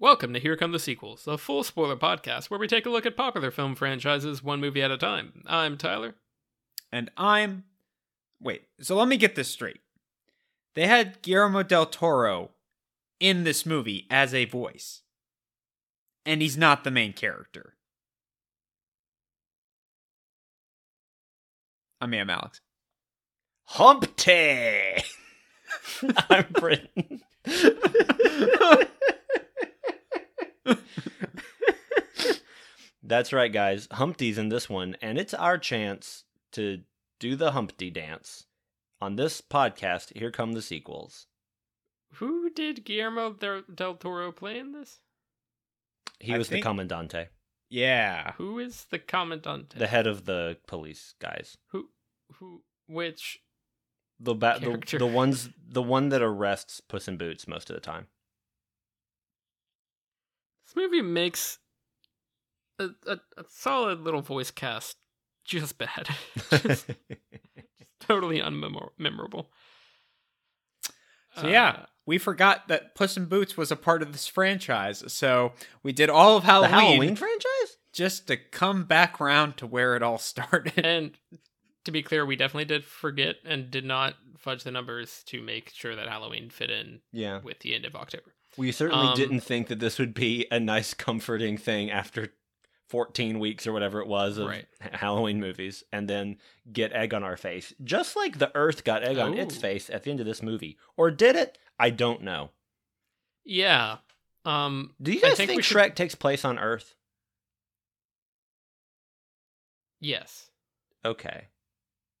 Welcome to Here Come the Sequels, a full spoiler podcast where we take a look at popular film franchises one movie at a time. I'm Tyler. And I'm. Wait, so let me get this straight. They had Guillermo del Toro in this movie as a voice, and he's not the main character. I mean, I'm Alex. Humpty. I'm Britton. That's right, guys. Humpty's in this one, and it's our chance to do the Humpty dance. On this podcast, here come the sequels. Who did Guillermo del, del Toro play in this? He I was think- the commandante, Yeah. Who is the commandant? the head of the police guys. Who? Who? Which? The, ba- the the ones the one that arrests Puss in Boots most of the time. This movie makes a, a, a solid little voice cast just bad. just totally unmemorable. So, yeah, uh, we forgot that Puss in Boots was a part of this franchise, so we did all of the Halloween, Halloween franchise? just to come back around to where it all started. And to be clear, we definitely did forget and did not fudge the numbers to make sure that Halloween fit in Yeah. with the end of October. We certainly Um, didn't think that this would be a nice, comforting thing after 14 weeks or whatever it was of Right. Halloween movies, and then get egg on our face. Just like the Earth got egg on its face at the end of this movie. Or did it? I don't know. Yeah. Um Do you I guys think think, we should- Shrek takes place on Earth? yes. Okay.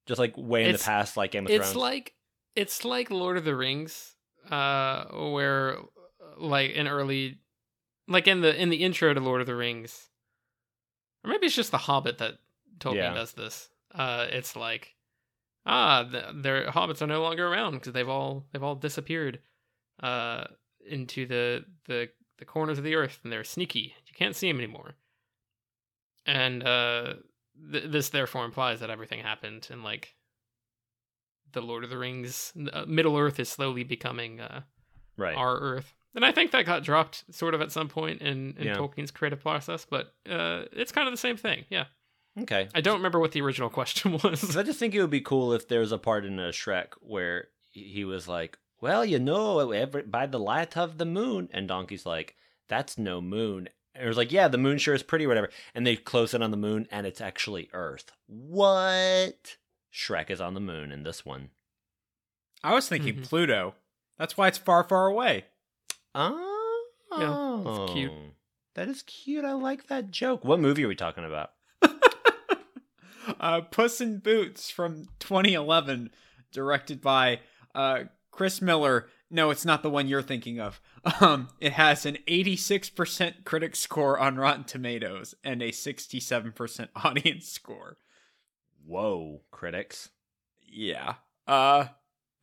Just like way in It's- the past, like Game of It's Thrones. like it's like Lord of the Rings, uh where like in early like in the in the intro to Lord of the Rings. Or maybe it's just the Hobbit that Tolkien Yeah. does this. Uh it's like ah the, their hobbits are no longer around because they've all they've all disappeared uh into the the the corners of the earth and they're sneaky. You can't see them anymore. And uh th- this therefore implies that everything happened in like the Lord of the Rings. Uh, Middle Earth is slowly becoming uh, right. our Earth, and I think that got dropped sort of at some point in, in Yeah. Tolkien's creative process. But uh, it's kind of the same thing. Yeah, okay. I don't remember what the original question was. I just think it would be cool if there was a part in a Shrek where he he was like, "Well, you know, every, by the light of the moon," and Donkey's like, "That's no moon." And it was like, "Yeah, the moon sure is pretty, whatever." And they close in on the moon, and it's actually Earth. What? Shrek is on the moon in this one. I was thinking Mhm. Pluto. That's why it's far, far away. Oh, it's cute. That is cute. I like that joke. What movie are we talking about? uh, Puss in Boots from 2011, directed by uh, Chris Miller. No, it's not the one you're thinking of. Um, it has an 86% critic score on Rotten Tomatoes and a 67% audience score. Whoa, critics. Yeah. Uh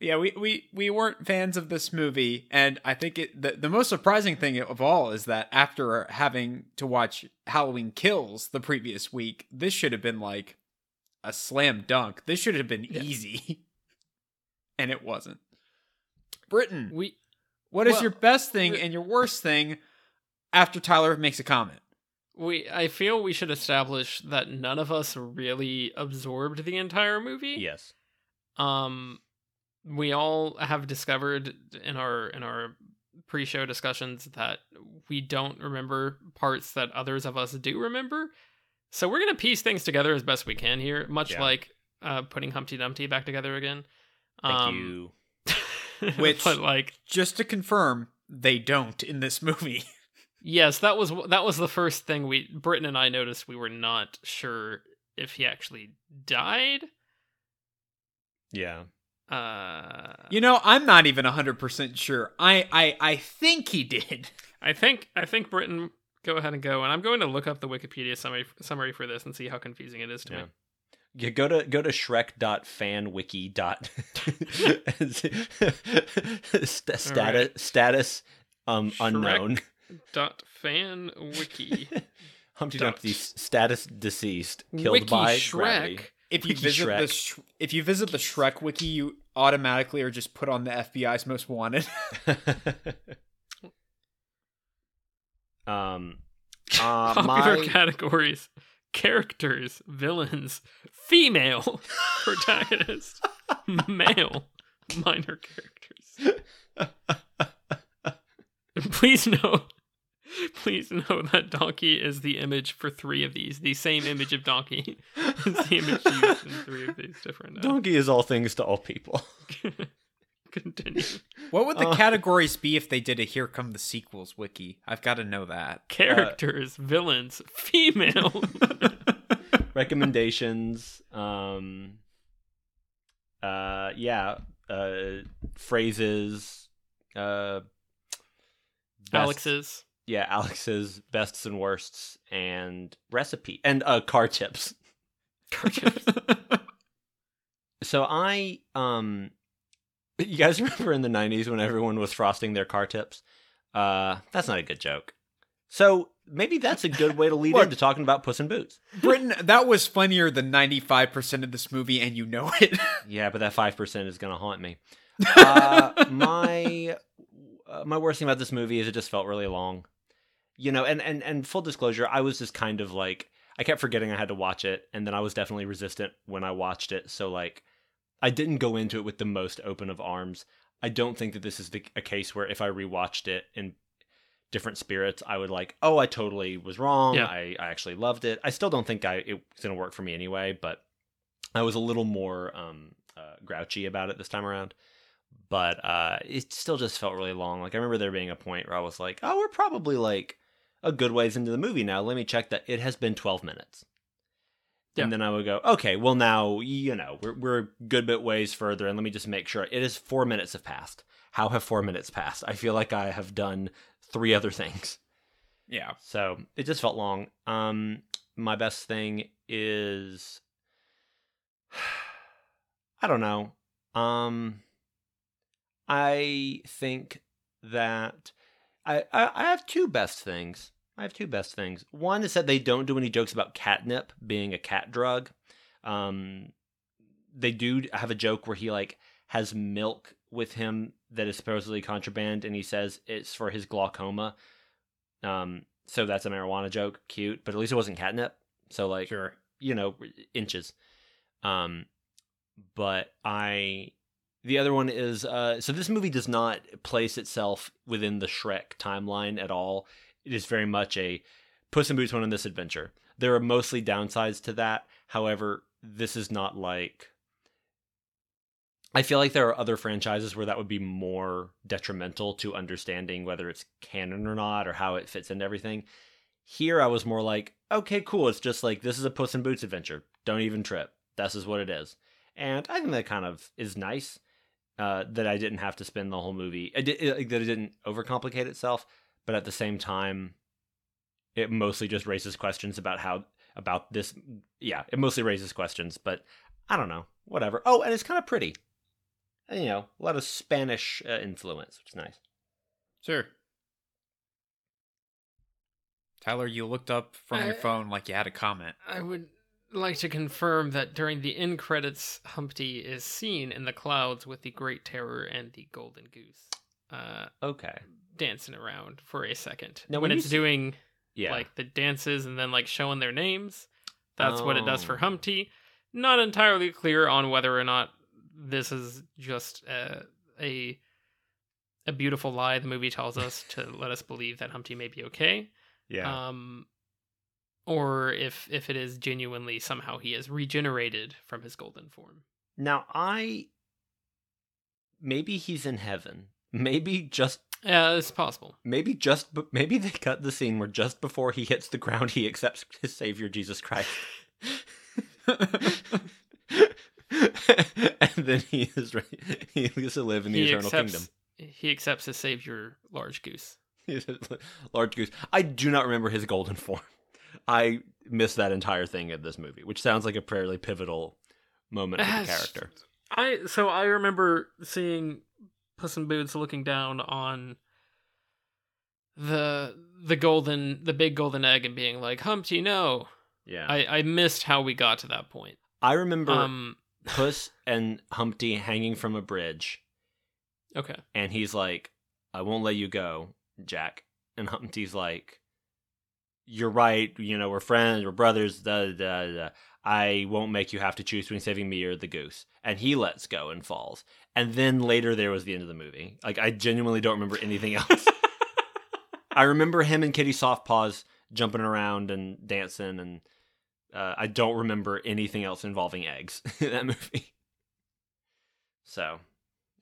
yeah, we, we, we weren't fans of this movie, and I think it the, the most surprising thing of all is that after having to watch Halloween Kills the previous week, this should have been like a slam dunk. This should have been Yeah. easy. and it wasn't. Britton, we what is well, your best thing and your worst thing after Tyler makes a comment? we I feel we should establish that none of us really absorbed the entire movie. Yes. um we all have discovered in our in our pre-show discussions that we don't remember parts that others of us do remember so we're gonna piece things together as best we can here much Yeah. like uh putting humpty dumpty back together again Thank um you. Which- but like Just to confirm, they don't in this movie. yes that was that was the first thing we Britton and I noticed we were not sure if he actually died Yeah. Uh You know, I'm not even 100% sure. I, I, I think he did. I think I think Britton go ahead and go, and I'm going to look up the Wikipedia summary summary for this and see how confusing it is to Yeah. me. Yeah, go to go to shrek.fanwiki dot St- status status um Shrek unknown. Dot fan wiki Humpty dot- Dumpty status deceased killed wiki by Shrek. gravity. If you Wiki visit Shrek. the Sh- if you visit the Shrek wiki, you automatically are just put on the FBI's most wanted. Um, uh, Popular my categories: characters, villains, female protagonist, male minor characters. Please know, please know that donkey is the image for three of these. The same image of donkey is the image used in three of these different. Uh, donkey is all things to all people. Continue. What would the Uh. categories be if they did a Here Come the Sequels wiki? I've got to know that. Characters, villains, female. Recommendations. Um, uh, yeah. Uh, phrases. Uh, best- Alex's. Yeah, Alex's bests and worsts and recipe and uh car tips. Car tips. so I um you guys remember in the 90s when everyone was frosting their car tips? Uh that's not a good joke. So maybe that's a good way to lead Look. into talking about Puss in Boots. Britton, that was funnier than 95% of this movie, and you know it. Yeah, but that 5% is going to haunt me. Uh my uh, my worst thing about this movie is it just felt really long. You know, and and and full disclosure, I was just kind of like I kept forgetting I had to watch it and then I was definitely resistant when I watched it. So like I didn't go into it with the most open of arms. I don't think that this is the, a case where if I rewatched it in different spirits, I would like, oh, I totally was wrong. Yeah. I, I actually loved it. I still don't think I it was going to work for me anyway, but I was a little more um, uh, grouchy about it this time around. But uh, it still just felt really long. Like I remember there being a point where I was like, oh, we're probably like a good ways into the movie now. Let me check that it has been 12 minutes. Yeah. And then I would go, okay, well now you know we're we're a good bit ways further, and let me just make sure it is four minutes have passed. How have four minutes passed? I feel like I have done three other things, yeah. so it just felt long. Um, my best thing is, I don't know. Um, I think that I, I I have two best things. I have two best things. One is that they don't do any jokes about catnip being a cat drug. Um, they do have a joke where he like has milk with him that is supposedly contraband, and he says it's for his glaucoma. Um, so that's a marijuana joke, cute, but at least it wasn't catnip. So like, Sure. you know, inches. Um, but I the other one is uh so this movie does not place itself within the Shrek timeline at all. It is very much a Puss in Boots went on this adventure. There are mostly downsides to that. However, this is not like I feel like there are other franchises where that would be more detrimental to understanding whether it's canon or not or how it fits into everything. Here I was more like, okay, cool. It's just like this is a Puss in Boots adventure. Don't even trip. This is what it is. And I think that kind of is nice. Uh, that I didn't have to spend the whole movie. It, that it didn't overcomplicate itself, but at the same time, it mostly just raises questions about how about this. Yeah, it mostly raises questions, but I don't know. Whatever. Oh, and it's kind of pretty. And, you know, a lot of Spanish uh, influence, which is nice. Sure. Tyler, you looked up from your phone like you had a comment. I would like to confirm that during the end credits, Humpty is seen in the clouds with the Great Terror and the Golden Goose, uh, Okay. Dancing around for a second. Now, when when it's see- doing Yeah. like the dances and then like showing their names, that's what it does Oh. for Humpty. Not entirely clear on whether or not this is just uh, a a beautiful lie the movie tells us to let us believe that Humpty may be okay. yeah. um or if if it is genuinely somehow he is regenerated from his golden form now I maybe he's in heaven. Maybe just yeah it's possible maybe just maybe they cut the scene where just before he hits the ground he accepts his savior Jesus Christ. and then he is he gets to live in the he eternal accepts kingdom. he accepts his savior large goose large goose. I do not remember his golden form. I missed that entire thing in this movie, which sounds like a fairly pivotal moment for the character. i so i remember seeing puss in boots looking down on the the golden the big golden egg and being like humpty no Yeah, i i missed how we got to that point I remember um Puss and Humpty hanging from a bridge, okay and he's like, "I won't let you go, Jack." And Humpty's like, you're right. You know, we're friends, we're brothers. Da, da, da. I won't make you have to choose between saving me or the goose. And he lets go and falls. And then later there was the end of the movie. Like I genuinely don't remember anything else. I remember him and Kitty Softpaws jumping around and dancing, and uh, I don't remember anything else involving eggs in that movie. So,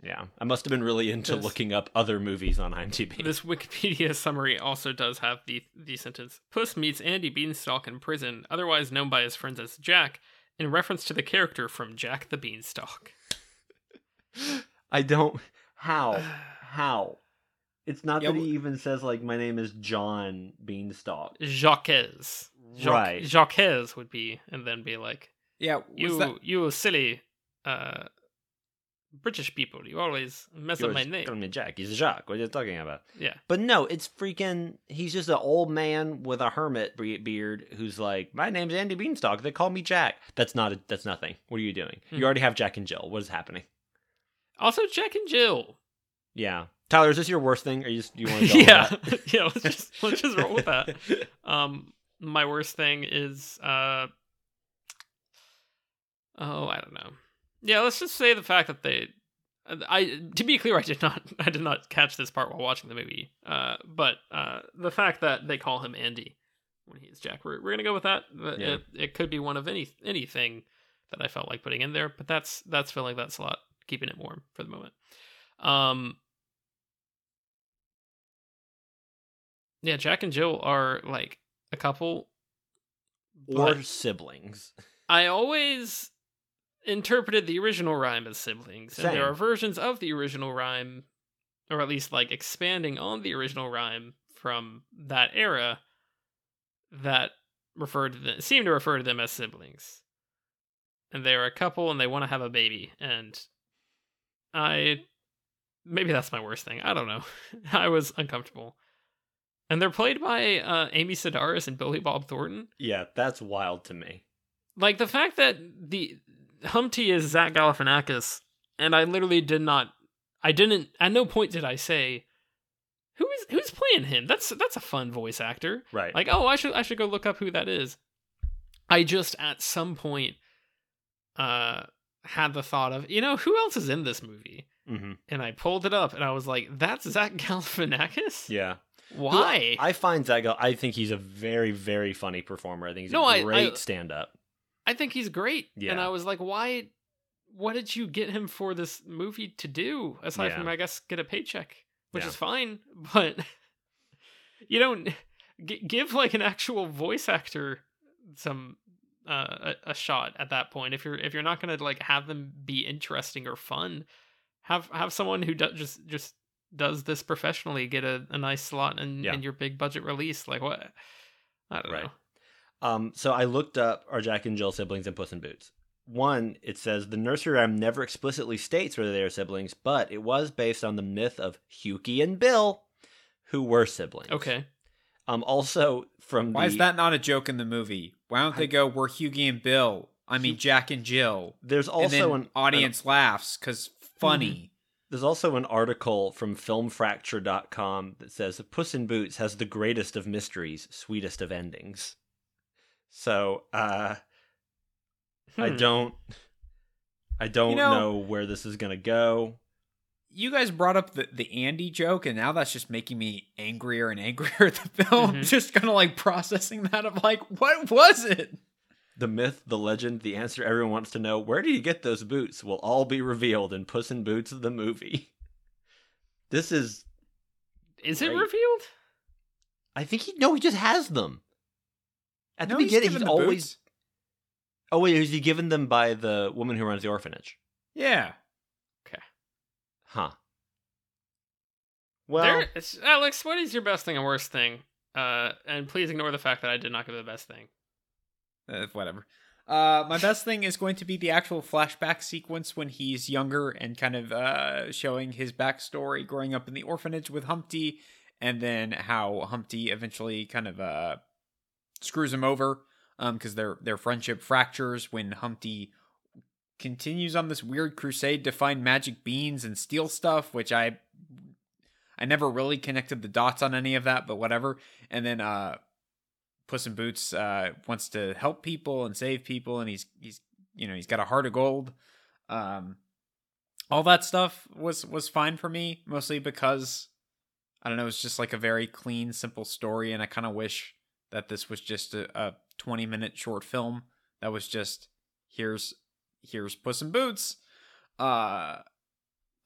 yeah, I must have been really into This- looking up other movies on IMDb. This Wikipedia summary also does have the the sentence: Puss meets Andy Beanstalk in prison, otherwise known by his friends as Jack, in reference to the character from Jack the Beanstalk. I don't. How? How? It's not Yeah, that he w- even says like my name is John Beanstalk. Jacques. Jacques Right. Jacques would be, and then be like, Yeah, "You, that- you silly, uh, British people. You always mess You're up my name." calling me Jack. He's Jacques. What are you talking about? Yeah. But no, it's freaking. He's just an old man with a hermit beard who's like, "My name's Andy Beanstalk. They call me Jack." That's not. A, that's nothing. What are you doing? Hmm. You already have Jack and Jill. What is happening? Also, Jack and Jill. Yeah, Tyler, is this your worst thing? Or you just you want to? yeah, yeah. Let's just let's just roll with that. Um, my worst thing is uh, oh, I don't know. Yeah, let's just say the fact that they, I to be clear, I did not, I did not catch this part while watching the movie. Uh, but uh, the fact that they call him Andy when he's Jack, we're we're gonna go with that. But Yeah. It, it could be one of any anything that I felt like putting in there, but that's that's filling that slot, keeping it warm for the moment. Um. Yeah, Jack and Jill are like a couple. or siblings. I always interpreted the original rhyme as siblings, and there are versions of the original rhyme, or at least like expanding on the original rhyme from that era, that referred to them, seem to refer to them as siblings. And they're a couple, and they want to have a baby, and I maybe that's my worst thing. I don't know. I was uncomfortable. And they're played by uh, Amy Sedaris and Billy Bob Thornton Yeah, that's wild to me. like the fact that the Humpty is Zach Galifianakis, and I literally did not, I didn't, at no point did I say, who is who's playing him? That's that's a fun voice actor. Right. Like, oh, I should I should go look up who that is. I just at some point, uh, had the thought of, you know, who else is in this movie? hmm And I pulled it up, and I was like, that's Zach Galifianakis. Yeah. Why? I find Zach. I think he's a very, very funny performer. I think he's No, a I- great I- stand-up. I think he's great. Yeah. And I was like, why? What did you get him for this movie to do? Aside Yeah. from, I guess, get a paycheck, which Yeah. is fine. But you don't g- give like an actual voice actor some uh, a, a shot at that point. If you're if you're not gonna like have them be interesting or fun, have have someone who does just just does this professionally get a, a nice slot in, Yeah. in your big budget release. Like what? I don't Right. know. Um, so I looked up our Jack and Jill siblings in Puss in Boots. One, it says the nursery rhyme never explicitly states whether they are siblings, but it was based on the myth of Hughie and Bill, who were siblings. Okay. Um, also from why the, is that not a joke in the movie? Why don't they go, we're Hughie and Bill? I mean, Jack and Jill. There's and also then an audience laughs because funny. There's also an article from filmfracture.com that says Puss in Boots has the greatest of mysteries, sweetest of endings. So, uh I Hmm. don't I don't You know- know where this is going to go. You guys brought up the, the Andy joke, and now that's just making me angrier and angrier at the film. Mhm. Just kind of like processing that of like, what was it? The myth, the legend, the answer everyone wants to know, where did you get those boots will all be revealed in Puss in Boots the movie. This is Is it revealed? I think he no, he just has them. At No, the beginning, given he's the always boots. Oh wait, is he given them by the woman who runs the orphanage? Yeah. Okay. Huh. Well, there, Alex, what is your best thing and worst thing? Uh, and please ignore the fact that I did not give the best thing. Uh, whatever. Uh, my best thing is going to be the actual flashback sequence when he's younger and kind of uh, showing his backstory growing up in the orphanage with Humpty, and then how Humpty eventually kind of uh, screws him over because their their friendship fractures when Humpty continues on this weird crusade to find magic beans and steal stuff, which I I never really connected the dots on any of that, but whatever. And then uh Puss in Boots uh, wants to help people and save people, and he's he's you know he's got a heart of gold. Um, all that stuff was was fine for me, mostly because I don't know, it's just like a very clean, simple story, and I kind of wish that this was just a, a twenty minute short film that was just here's here's Puss in Boots. Uh,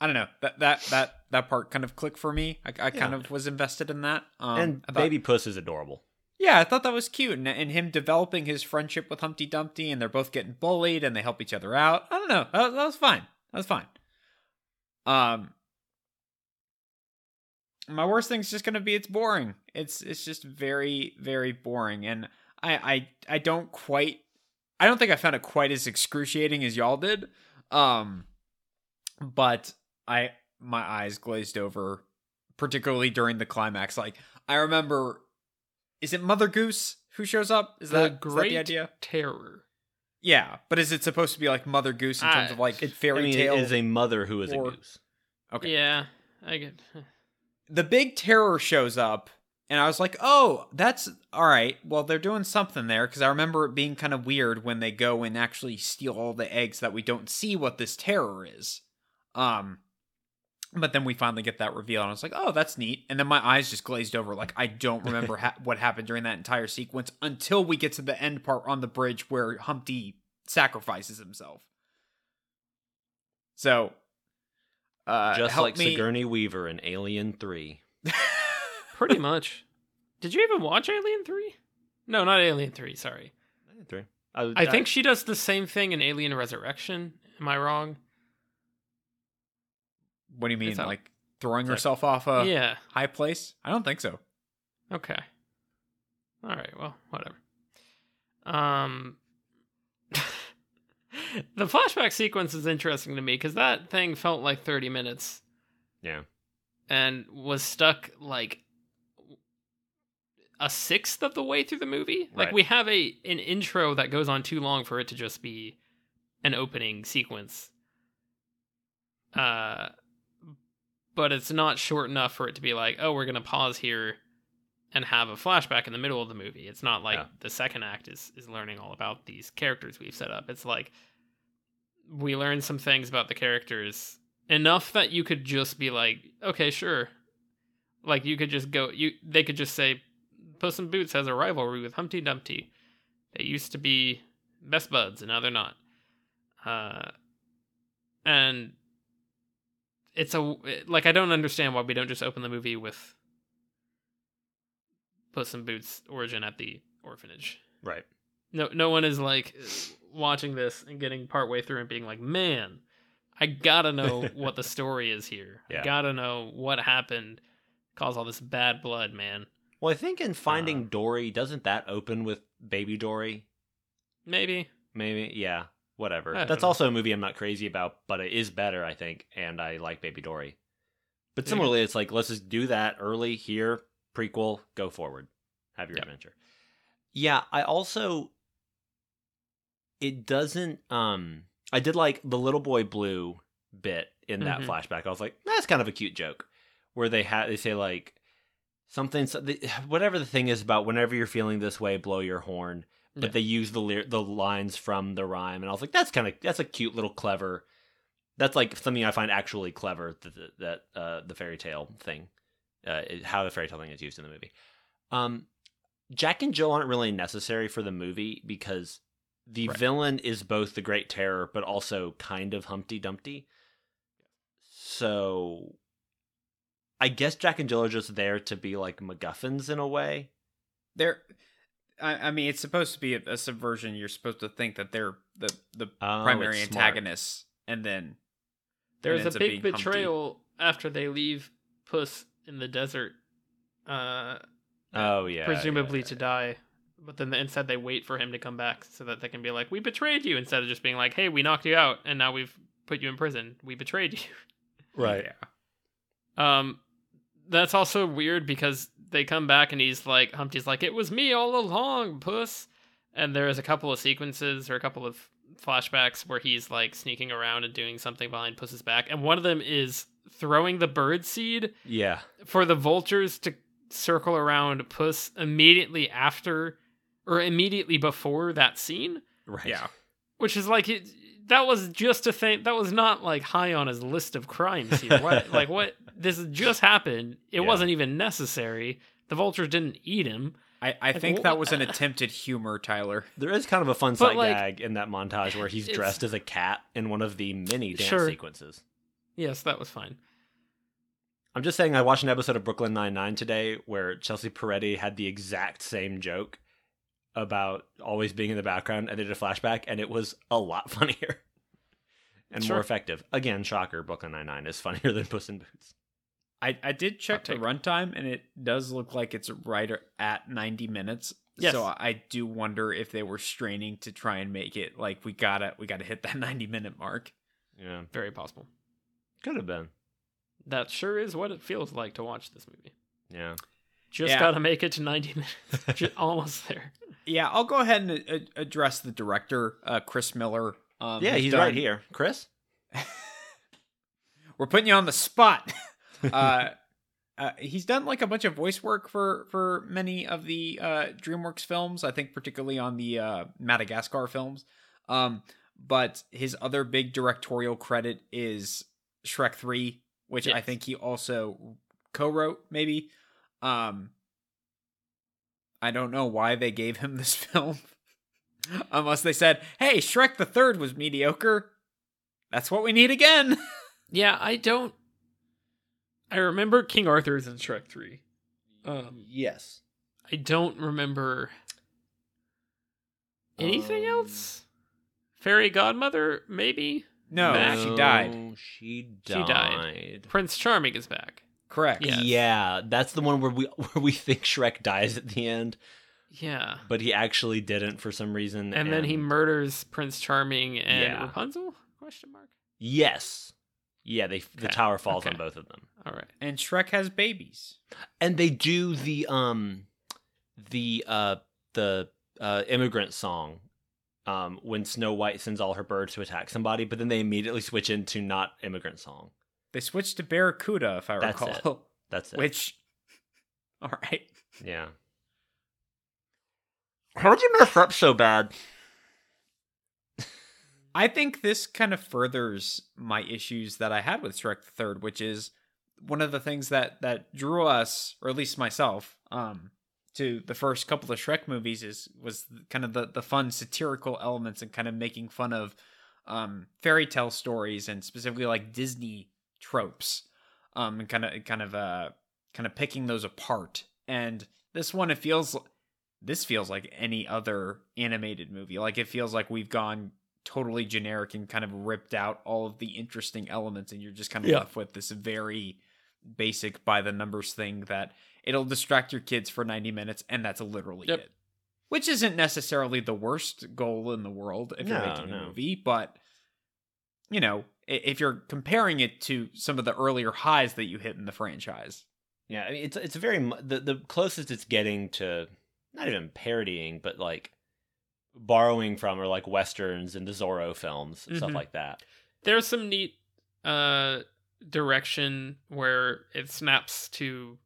I don't know that that that that part kind of clicked for me. I, I kind of was invested in that. Um, and thought- Baby Puss is adorable. yeah, I thought that was cute, and, and him developing his friendship with Humpty Dumpty, and they're both getting bullied, and they help each other out. I don't know. That, that was fine. That was fine. Um, my worst thing's just gonna be it's boring. It's it's just very very boring, and I I I don't quite. I don't think I found it quite as excruciating as y'all did. Um, but I my eyes glazed over, particularly during the climax. Like I remember is it Mother Goose who shows up? Is the that, is that great the idea? terror. Yeah, but is it supposed to be like Mother Goose in terms I- of like fairy I mean, tale? it is a mother who is or- a goose. Okay. Yeah, I get. The big terror shows up, and I was like, "Oh, that's all right." Well, they're doing something there because I remember it being kind of weird when they go and actually steal all the eggs that we don't see what this terror is. Um, but then we finally get that reveal, and I was like, "Oh, that's neat." And then my eyes just glazed over, like I don't remember ha- what happened during that entire sequence until we get to the end part on the bridge where Humpty sacrifices himself. So, uh, Just help like me. Sigourney Weaver in Alien Three. Pretty much. Did you even watch Alien Three? No, not Alien Three. Sorry. Alien Three. I, I think she does the same thing in Alien Resurrection. Am I wrong? What do you mean, It's a- like throwing it's a- herself off a yeah. high place? I don't think so. Okay. All right. Well, whatever. Um, the flashback sequence is interesting to me because that thing felt like thirty minutes yeah. and was stuck like a sixth of the way through the movie. Like we have a an intro that goes on too long for it to just be an opening sequence. Uh but it's not short enough for it to be like, oh, we're gonna pause here and have a flashback in the middle of the movie. It's not like Yeah. the second act is is learning all about these characters we've set up. It's like we learn some things about the characters enough that you could just be like, okay, sure. Like you could just go you they could just say Puss in Boots has a rivalry with Humpty Dumpty. They used to be best buds and now they're not. Uh and it's a like I don't understand why we don't just open the movie with Puss in Boots origin at the orphanage. Right. No, no one is like watching this and getting partway through and being like, "Man, I gotta know what the story is here. I Yeah. gotta know what happened, cause all this bad blood, man." Well, I think in Finding Uh, Dory, doesn't that open with Baby Dory? Maybe Maybe. Yeah. Whatever. That's know. also a movie I'm not crazy about, but it is better, I think, and I like Baby Dory. But similarly, it's like let's just do that early here, prequel, go forward, have your Yep. adventure. Yeah, I also it doesn't. Um, I did like the little boy blue bit in that Mhm. flashback. I was like, that's kind of a cute joke, where they had they say like something, so- whatever the thing is about whenever you're feeling this way, blow your horn but Yeah. they use the ly- the lines from the rhyme, and I was like, that's kind of that's a cute little clever. That's like something I find actually clever that that, uh, the fairy tale thing, uh, how the fairy tale thing is used in the movie. Um, Jack and Jill aren't really necessary for the movie because the Right. villain is both the Great Terror, but also kind of Humpty Dumpty. So, I guess Jack and Jill are just there to be like MacGuffins in a way. They're, I, I mean, it's supposed to be a, a subversion. You're supposed to think that they're the the Oh, primary it's smart. antagonists, and then there's a big being Humpty. betrayal after they leave Puss in the desert, uh, Oh yeah, presumably yeah, to die. But then instead they wait for him to come back so that they can be like, "We betrayed you," instead of just being like, "Hey, we knocked you out and now we've put you in prison. We betrayed you." Right. Yeah. Um, that's also weird because they come back and he's like, Humpty's like, it was me all along, puss. And there's a couple of sequences or a couple of flashbacks where he's like sneaking around and doing something behind Puss's back. And one of them is throwing the bird seed Yeah. for the vultures to circle around Puss immediately after or immediately before that scene, Right. Yeah. which is like it. That was just a thing. That was not like high on his list of crimes here. What, like what? This just happened. It Yeah. wasn't even necessary. The vultures didn't eat him. I, I Like, think wh- that was an attempted humor, Tyler. There is kind of a fun But, sight like, gag in that montage where he's dressed as a cat in one of the many dance Sure. sequences. Yes, that was fine. I'm just saying, I watched an episode of Brooklyn Nine Nine today where Chelsea Peretti had the exact same joke about always being in the background, and they did a flashback, and it was a lot funnier and Sure. more effective. Again, shocker, Brooklyn Nine Nine is funnier than Puss in Boots. I, I did check Hot the runtime, and it does look like it's right at 90 minutes. Yes. So I do wonder if they were straining to try and make it like we gotta we gotta hit that 90 minute mark. Yeah, Very possible. could have been. That sure is what it feels like to watch this movie. Yeah, Just Yeah. gotta make it to 90 minutes. Ju- almost there. Yeah, I'll go ahead and uh, address the director, uh, Chris Miller. Um, yeah, he's done- right here, Chris. We're putting you on the spot. uh, uh, he's done like a bunch of voice work for for many of the uh, DreamWorks films. I think particularly on the uh, Madagascar films. Um, but his other big directorial credit is Shrek Three, which I think he also co-wrote. Maybe. Um, I don't know why they gave him this film. Unless they said, "Hey, Shrek the Third was mediocre. That's what we need again." Yeah, I don't. I remember King Arthur's in Shrek 3. Um, yes. I don't remember anything Um, else. Fairy Godmother, maybe. no, Back. she died. No, She She died. died. Prince Charming is back. Correct. Yes. Yeah, that's the one where we where we think Shrek dies at the end, Yeah. but he actually didn't for some reason. And, then he murders Prince Charming and Yeah. Rapunzel? Question mark. yes, yeah, they the tower falls okay. on both of them, All right. And Shrek has babies. and they do the um the uh the uh immigrant song. Um, when Snow White sends all her birds to attack somebody, but then they immediately switch into not immigrant song. They switched to Barracuda, if I That's recall. That's it. Which, all right. yeah. How'd you mess up so bad? I think this kind of furthers my issues that I had with Shrek the Third, which is one of the things that that drew us, or at least myself, um, to the first couple of Shrek movies is was kind of the the fun satirical elements and kind of making fun of um fairy tale stories and specifically like Disney tropes, um, and kind of kind of uh kind of picking those apart. And this one, it feels this feels like any other animated movie. Like it feels like we've gone totally generic and kind of ripped out all of the interesting elements and you're just kind of Yeah. left with this very basic by the numbers thing that it'll distract your kids for 90 minutes and that's literally Yep. it which isn't necessarily the worst goal in the world if you're No, making a movie but you know if you're comparing it to some of the earlier highs that you hit in the franchise Yeah, I mean, it's it's very the the closest it's getting to not even parodying, but like borrowing from or like westerns and the Zorro films, and stuff Mhm. like that. There's some neat uh direction where it snaps to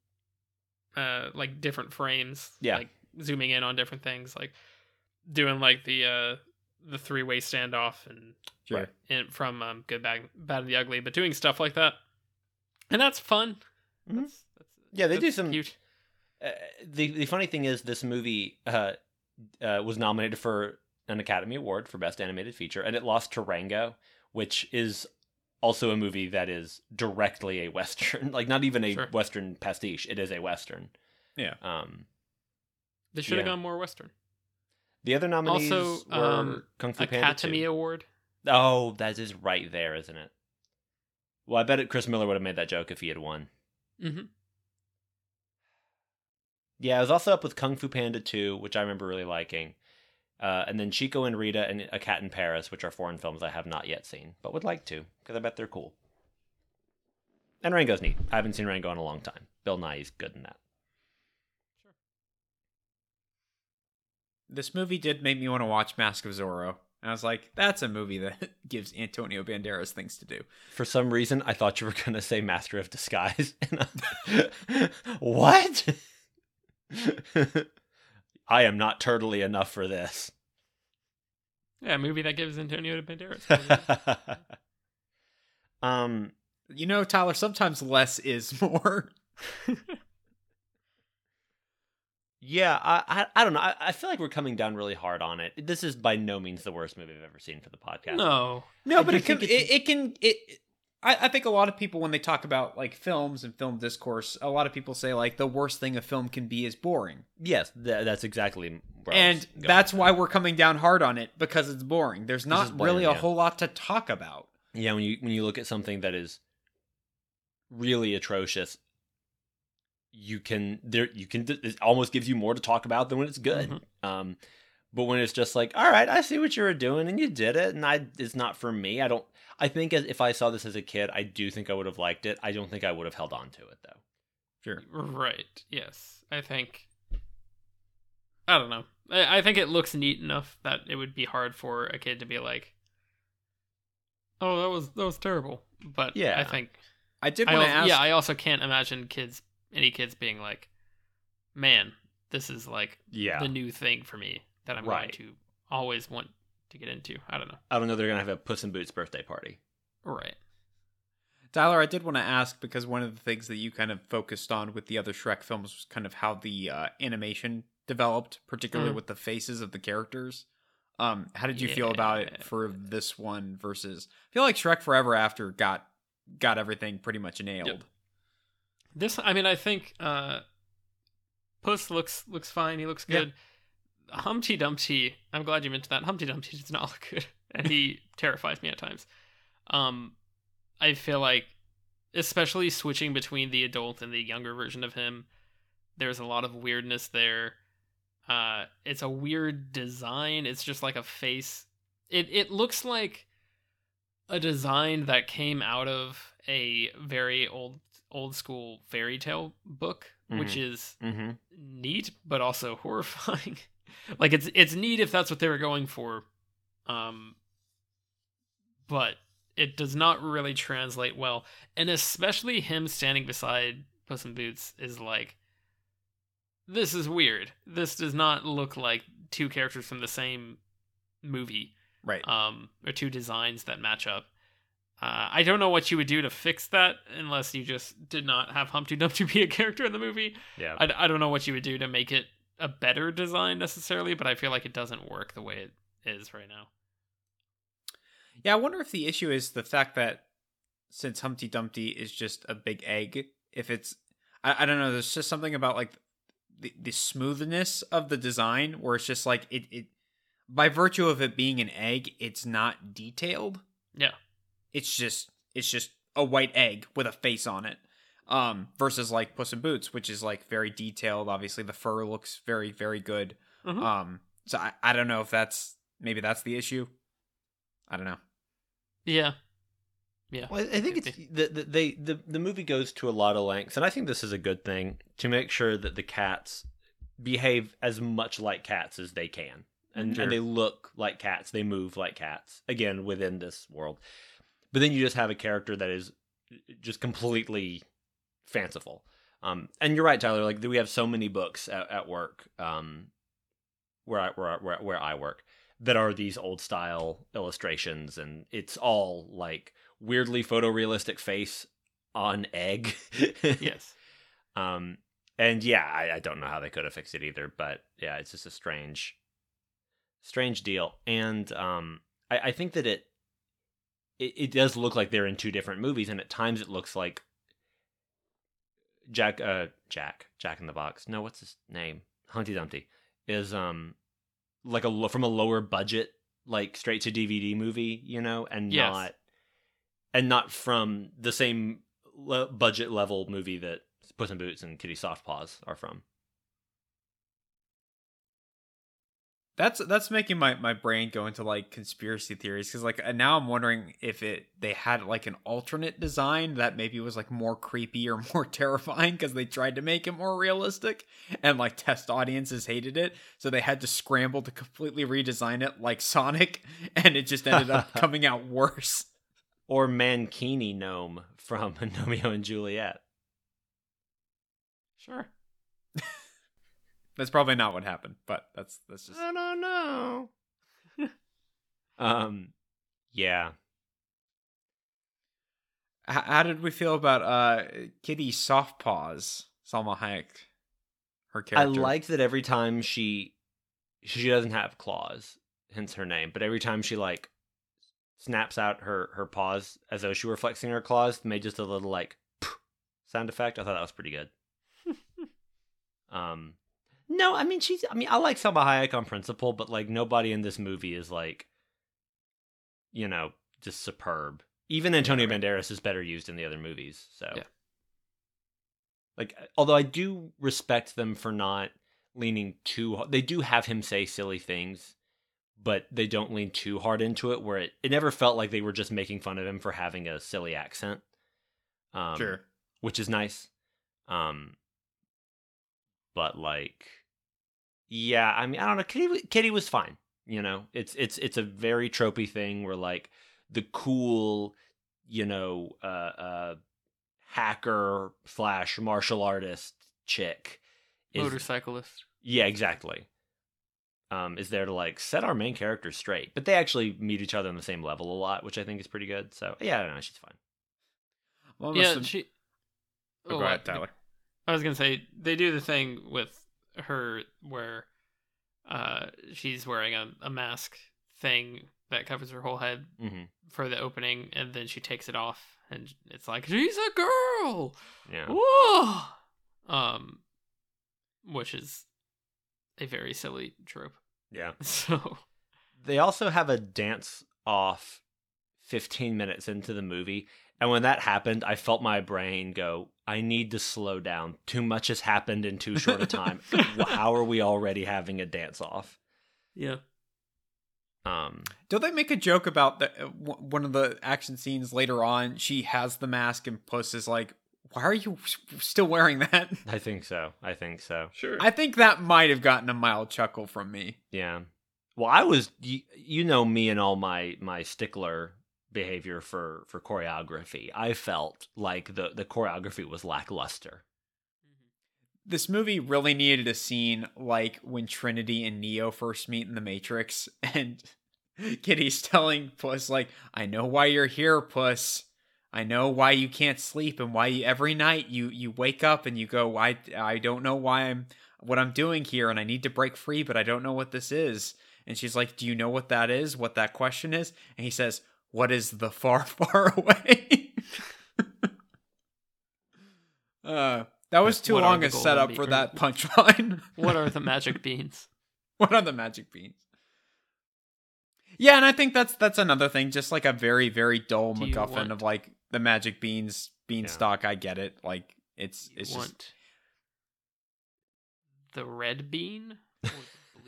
uh like different frames. Yeah. Like zooming in on different things, like doing like the uh the three way standoff and Sure. and from um, Good Bad Bad and the Ugly, but doing stuff like that. And that's fun. Mhm. That's, that's, Yeah, they do some- cute. Uh, the the funny thing is, this movie uh, uh, was nominated for an Academy Award for Best Animated Feature, and it lost to Rango, which is also a movie that is directly a western, like not even a Sure. western pastiche. It is a western. Yeah. Um, They should have yeah. gone more Western. The other nominees Also, were um, Kung Fu Panda 2. Academy Award. Oh, that is right there, isn't it? Well, I bet it Chris Miller would have made that joke if he had won. hmm Yeah, I was also up with Kung Fu Panda 2, which I remember really liking. Uh, and then Chico and Rita and A Cat in Paris, which are foreign films I have not yet seen, but would like to, because I bet they're cool. And Rango's neat. I haven't seen Rango in a long time. Bill Nighy's good in that. This movie did make me want to watch mask of zorro and i was like that's a movie that gives antonio banderas things to do For some reason, I thought you were going to say Master of Disguise. What? I am not turtly enough for this. Yeah, a movie that gives Antonio Banderas. um, You know, Tyler, sometimes less is more. Yeah, I, I, I don't know. I, I feel like we're coming down really hard on it. This is by no means the worst movie I've ever seen for the podcast. no. No, I but it can. It, it can. It. I, I think a lot of people, when they talk about like films and film discourse, a lot of people say like the worst thing a film can be is boring, Yes, th- that's exactly. Where I and was going that's why that. we're coming down hard on it because it's boring. There's not is bland, really a yeah. whole lot to talk about. Yeah, when you when you look at something that is really atrocious, you can there you can it almost gives you more to talk about than when it's good. Mhm. Um, but when it's just like, all right, I see what you were doing and you did it, and I it's not for me. I don't. I think as, if I saw this as a kid, I do think I would have liked it. I don't think I would have held on to it though. Sure. Right. Yes. I think. I don't know. I, I think it looks neat enough that it would be hard for a kid to be like, "Oh, that was that was terrible." But Yeah. I think. I did want to ask. yeah, I also can't imagine kids, any kids, being like, "Man, this is like Yeah, the new thing for me that I'm Right. going to always want to get into." I don't know. I don't know. They're gonna have a Puss in Boots birthday party. Right. Tyler, I did want to ask because one of the things that you kind of focused on with the other Shrek films was kind of how the uh, animation developed, particularly Mm. with the faces of the characters. Um, how did you feel about it for this one versus? I feel like Shrek Forever After got got everything pretty much nailed. This, I mean, I think uh, Puss looks looks fine. He looks Yeah. good. Humpty Dumpty, I'm glad you mentioned that. Humpty Dumpty does not look good, and he terrifies me at times. Um, I feel like, especially switching between the adult and the younger version of him, there's a lot of weirdness there. Uh, it's a weird design. It's just like a face. It it looks like a design that came out of a very old old school fairy tale book, which is Mm-hmm. neat but also horrifying. like it's it's neat if that's what they were going for, um, but it does not really translate well, and especially him standing beside Puss in Boots is like, this is weird. This does not look like two characters from the same movie Right. um, or two designs that match up. Uh, I don't know what you would do to fix that unless you just did not have Humpty Dumpty be a character in the movie. Yeah. I, I don't know what you would do to make it a better design necessarily, but I feel like it doesn't work the way it is right now. Yeah, I wonder if the issue is the fact that since Humpty Dumpty is just a big egg, if it's I, I don't know, there's just something about like the, the smoothness of the design where it's just like it, it by virtue of it being an egg, it's not detailed. Yeah. It's just it's just a white egg with a face on it. Um versus like Puss in Boots, which is like very detailed. Obviously the fur looks very, very good. Mhm. Um so I, I don't know if that's maybe that's the issue. I don't know. Yeah. Yeah. Well, I think it's the, the they the the movie goes to a lot of lengths, and I think this is a good thing to make sure that the cats behave as much like cats as they can, and Sure. and they look like cats, they move like cats. Again, within this world, but then you just have a character that is just completely fanciful. Um, and you're right, Tyler. Like we have so many books at, at work, um, where I where, where where I work, that are these old style illustrations, and it's all like weirdly photorealistic face on egg. Yes. Um, and yeah, I, I don't know how they could have fixed it either, but yeah, it's just a strange, strange deal. And um, I, I think that it, it it does look like they're in two different movies, and at times it looks like Jack, uh, Jack, Jack in the Box. No, what's his name? Humpty Dumpty is um like a from a lower budget, like straight to DVD movie, you know, and Yes. not and not from the same le- budget level movie that Puss in Boots and Kitty Softpaws are from. That's that's making my, my brain go into like conspiracy theories because like now I'm wondering if it they had like an alternate design that maybe was like more creepy or more terrifying because they tried to make it more realistic and like test audiences hated it so they had to scramble to completely redesign it like Sonic and it just ended up coming out worse. Or Mankini Gnome from Gnomeo and Juliet. Sure. That's probably not what happened, but that's that's just I don't know. um, yeah. H- how did we feel about uh Kitty Soft Paws, Salma Hayek? Her character? I character. like that every time she she doesn't have claws, hence her name, but every time she like snaps out her her paws as though she were flexing her claws, made just a little like sound effect. I thought that was pretty good. um no, I mean she's I mean I like Salma Hayek on principle, but like nobody in this movie is like you know, just superb. Even Antonio right. Banderas is better used in the other movies, so Yeah. like although I do respect them for not leaning too h- they do have him say silly things but they don't lean too hard into it where it, it never felt like they were just making fun of him for having a silly accent um sure. which is nice um but like yeah i mean i don't know kitty, kitty was fine you know it's it's it's a very tropey thing where like the cool you know uh uh hacker slash martial artist chick is Motorcyclist. yeah exactly um is there to like set our main characters straight but they actually meet each other on the same level a lot which i think is pretty good so yeah i don't know she's fine Well, Yeah, listen- she. oh, go ahead, Tyler. I was gonna say they do the thing with her where uh she's wearing a, a mask thing that covers her whole head hmm for the opening and then she takes it off and it's like she's a girl! Yeah. Whoa! um which is a very silly trope. Yeah. So they also have a dance off 15 minutes into the movie and when that happened i felt my brain go i need to slow down. Too much has happened in too short a time. How are we already having a dance off? Yeah. Um Don't they make a joke about the uh, w- one of the action scenes later on? She has the mask, and Puss is like, "Why are you s- still wearing that?" i think so. I think so. Sure. I think that might have gotten a mild chuckle from me. yeah. Well i was you, you know me and all my my stickler behavior for for choreography i felt like the the choreography was lackluster mm-hmm. This movie really needed a scene like when Trinity and Neo first meet in the Matrix, and Kitty's telling Puss, like, I know why you're here, Puss. I know why you can't sleep and why you, every night you you wake up and you go, I I don't know why I'm what I'm doing here and I need to break free, but I don't know what this is. And she's like, Do you know what that is? What that question is? And he says, What is the far, far away? uh that was too What long a setup be- for that punchline. what are the magic beans what are the magic beans? Yeah, and I think that's that's another thing, just like a very very dull Do MacGuffin want- of like the magic beans beanstalk. I get it. Like it's you it's just the red bean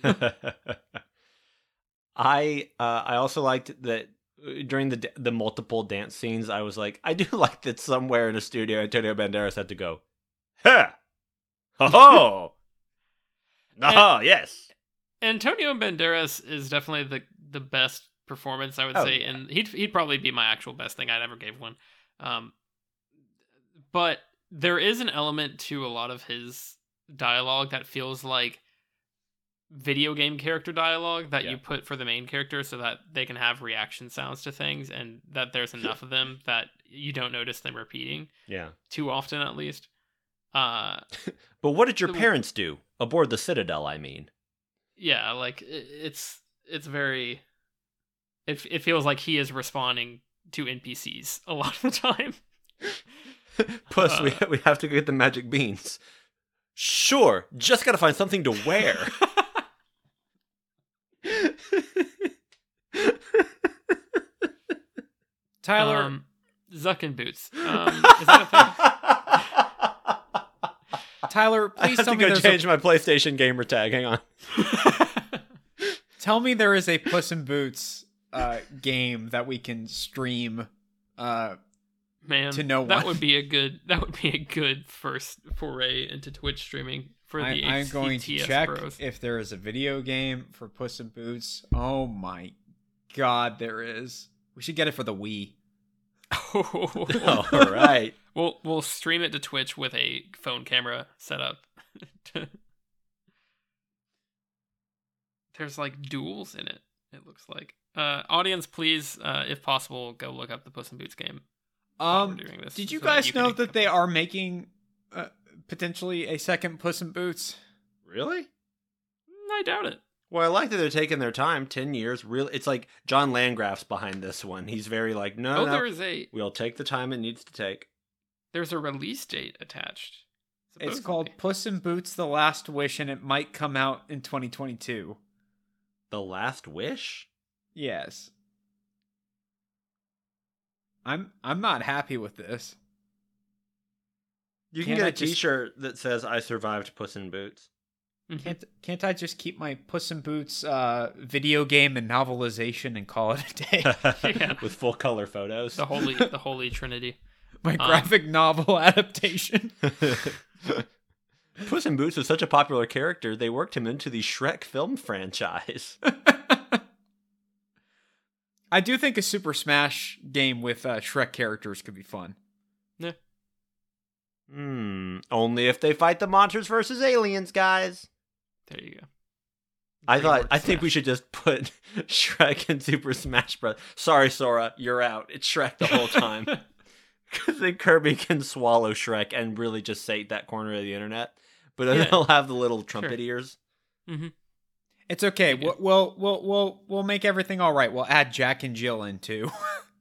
the? I uh, I also liked that during the the multiple dance scenes. I was like, I do like that somewhere in a studio, Antonio Banderas had to go, ha, oh, oh, yes, Antonio Banderas is definitely the the best performance I would Oh, say, yeah. and he'd he'd probably be my actual best thing I'd ever gave one. Um, but there is an element to a lot of his dialogue that feels like video game character dialogue that Yeah. you put for the main character so that they can have reaction sounds to things and that there's enough of them that you don't notice them repeating yeah. too often at least. Uh But what did your The- parents do aboard the Citadel? I mean, yeah like i- it's it's very it, it feels like he is responding to npcs a lot of the time Puss, we we have to get the magic beans. Sure, just gotta find something to wear. Tyler. um zuckin boots um is that Tyler, I please have tell to me go change a, my PlayStation gamer tag. Hang on. tell me there is a Puss in Boots uh, game that we can stream. Uh, man To no that one. would be a good that would be a good first foray into twitch streaming for I, the I'm going to check bros. if there is a video game for Puss in Boots. Oh my god, there is. We should get it for the Wii. All right. We'll we'll stream it to Twitch with a phone camera set up. there's like duels in it. It looks like. Uh, audience, please, uh, if possible, go look up the Puss in Boots game. Um, doing this did you so that guys know that they are making uh, potentially a second Puss in Boots? Really? I doubt it. Well, I like that they're taking their time. Ten years, real. It's like John Landgraf's behind this one. He's very like, no, oh, no, there is a we'll take the time it needs to take. there's a release date attached. It's called Puss in Boots: The Last Wish, and it might come out in 2022. The Last Wish. Yes. I'm I'm not happy with this. You can Can't get a just- T-shirt that says "I survived Puss in Boots." Mhm. Can't can't I just keep my Puss in Boots uh, video game and novelization and call it a day? Yeah. with full color photos. the holy the holy trinity. my Um, graphic novel adaptation. Puss in Boots was such a popular character, they worked him into the Shrek film franchise. I do think a Super Smash game with uh, Shrek characters could be fun. Hmm. Only if they fight the monsters versus aliens, guys. There you go. I thought. DreamWorks I think we should just put Shrek and Super Smash Bros. Sorry, Sora, you're out. It's Shrek the whole time. Because then Kirby can swallow Shrek and really just say that corner of the internet. But then Yeah. he'll have the little trumpet ears. It's okay. Okay. We'll, we'll we'll we'll we'll make everything all right. We'll add Jack and Jill in too.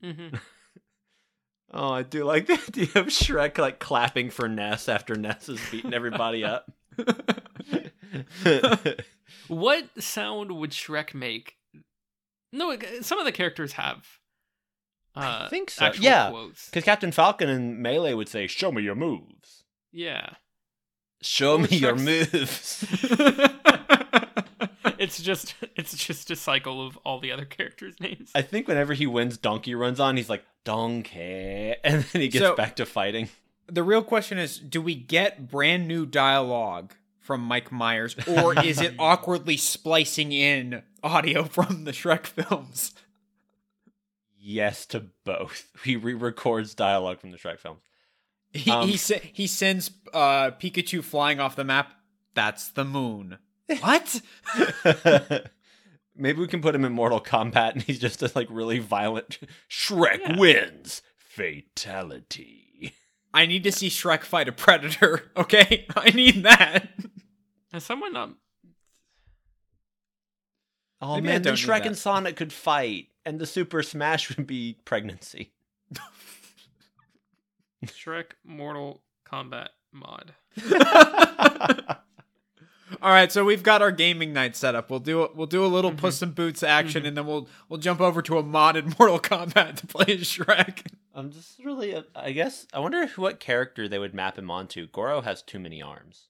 hmm Oh, I do like the idea of Shrek like clapping for Ness after Ness has beaten everybody up. What sound would Shrek make? No, some of the characters have. Uh, I think so. actual Yeah, because Captain Falcon and Melee would say, "Show me your moves. Yeah, Show me Well, your moves." it's just it's just a cycle of all the other characters' names. I think whenever he wins, Donkey runs on. He's like Donkey, and then he gets So- back to fighting. the real question is: Do we get brand new dialogue from Mike Myers, or is it awkwardly splicing in audio from the Shrek films? Yes to both. He re-records dialogue from the Shrek films. He Um, he, se- he sends uh, Pikachu flying off the map. That's the moon. What? Maybe we can put him in Mortal Kombat, and he's just a like really violent. Shrek Yeah. wins. Fatality. I need to see Shrek fight a predator. Okay, I need that. Has someone not? Oh Maybe man, then Shrek and Sonic could fight, and the Super Smash would be pregnancy. Shrek Mortal Kombat mod. All right, so we've got our gaming night set up. We'll do we'll do a little Mhm. Puss in Boots action, and then we'll we'll jump over to a modded Mortal Kombat to play Shrek. I'm just really, uh, I guess, I wonder what character they would map him onto. Goro has too many arms.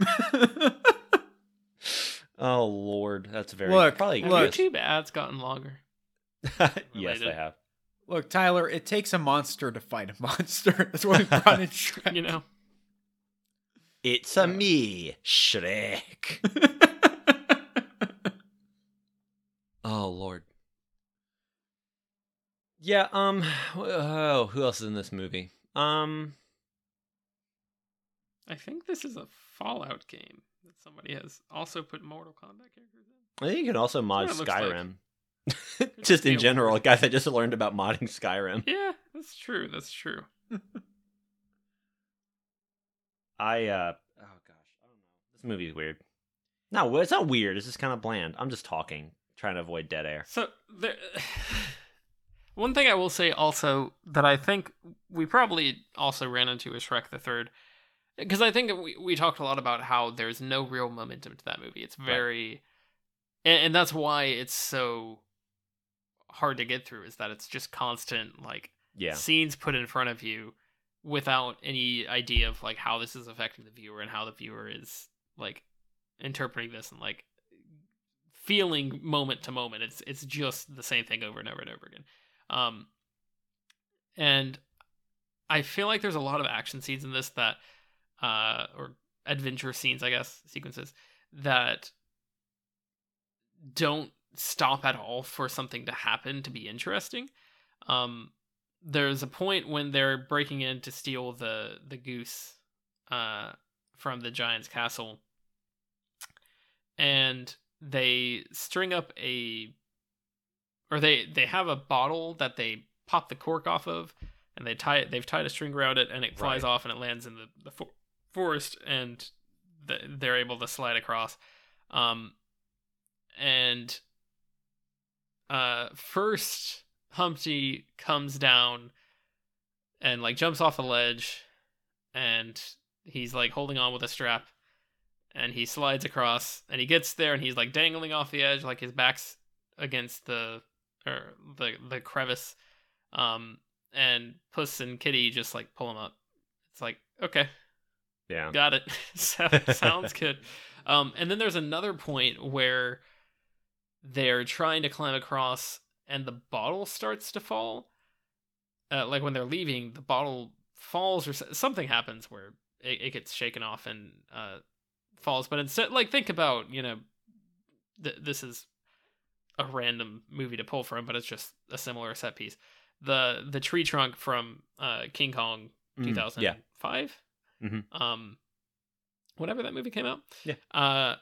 Oh lord, that's very Look, probably Have look. YouTube ads gotten longer? yes, they have. Look, Tyler, it takes a monster to fight a monster. That's why we brought in Shrek. You know, It's a me, Shrek. Oh lord. Yeah. Um. Oh, who else is in this movie? Um. I think this is a Fallout game that somebody has also put Mortal Kombat characters in. I think you can also mod what it looks like. Skyrim. Just in general, guys. I just learned about modding Skyrim. Yeah, that's true. That's true. I uh. Oh gosh, I don't know. This movie is weird. No, it's not weird. It's just kind of bland. I'm just talking, trying to avoid dead air. So there, one thing I will say also that I think we probably also ran into is Shrek the Third, because I think we we talked a lot about how there's no real momentum to that movie. It's very, and, and that's why it's so hard to get through. Is that it's just constant like Yeah. scenes put in front of you without any idea of like how this is affecting the viewer and how the viewer is like interpreting this and like feeling moment to moment. It's it's just the same thing over and over and over again. Um and i feel like there's a lot of action scenes in this that uh or adventure scenes i guess sequences that don't stop at all for something to happen to be interesting. Um there's a point when they're breaking in to steal the the goose uh from the giant's castle and they string up a or they they have a bottle that they pop the cork off of and they tie it they've tied a string around it and it flies Right. off and it lands in the, the for- forest and th- they're able to slide across um and uh first humpty comes down and like jumps off the ledge and he's like holding on with a strap and he slides across and he gets there and he's like dangling off the edge like his back's against the or the the crevice um and puss and kitty just like pull him up. It's like okay. Yeah. got it. Sounds good. Um and then there's another point where they're trying to climb across and the bottle starts to fall. Uh, like when they're leaving the bottle falls or something happens where it, it gets shaken off and uh falls. But instead like think about you know th- this is a random movie to pull from but it's just a similar set piece. The the tree trunk from uh king kong Mm, 2005 Mhm. um whenever that movie came out. Yeah. uh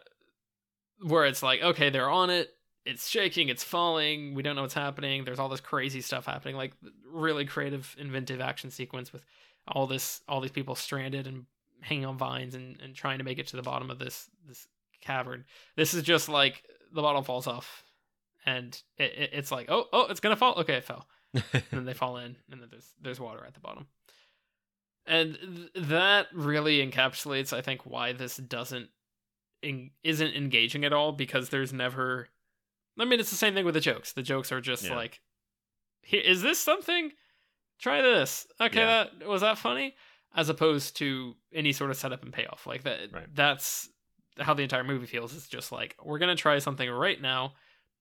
where it's like okay they're on it it's shaking it's falling we don't know what's happening there's all this crazy stuff happening like really creative inventive action sequence with all this all these people stranded and hanging on vines and, and trying to make it to the bottom of this this cavern. This is just like the bottle falls off and it, it, it's like oh oh it's gonna fall. Okay it fell. And then they fall in and then there's there's water at the bottom. And th- that really encapsulates i think why this doesn't in, isn't engaging at all because there's never i mean it's the same thing with the jokes. The jokes are just Yeah. like is this something? Try this. Okay Yeah. that was that funny? As opposed to any sort of setup and payoff. Like that Right. that's how the entire movie feels. It's just like we're gonna try something right now.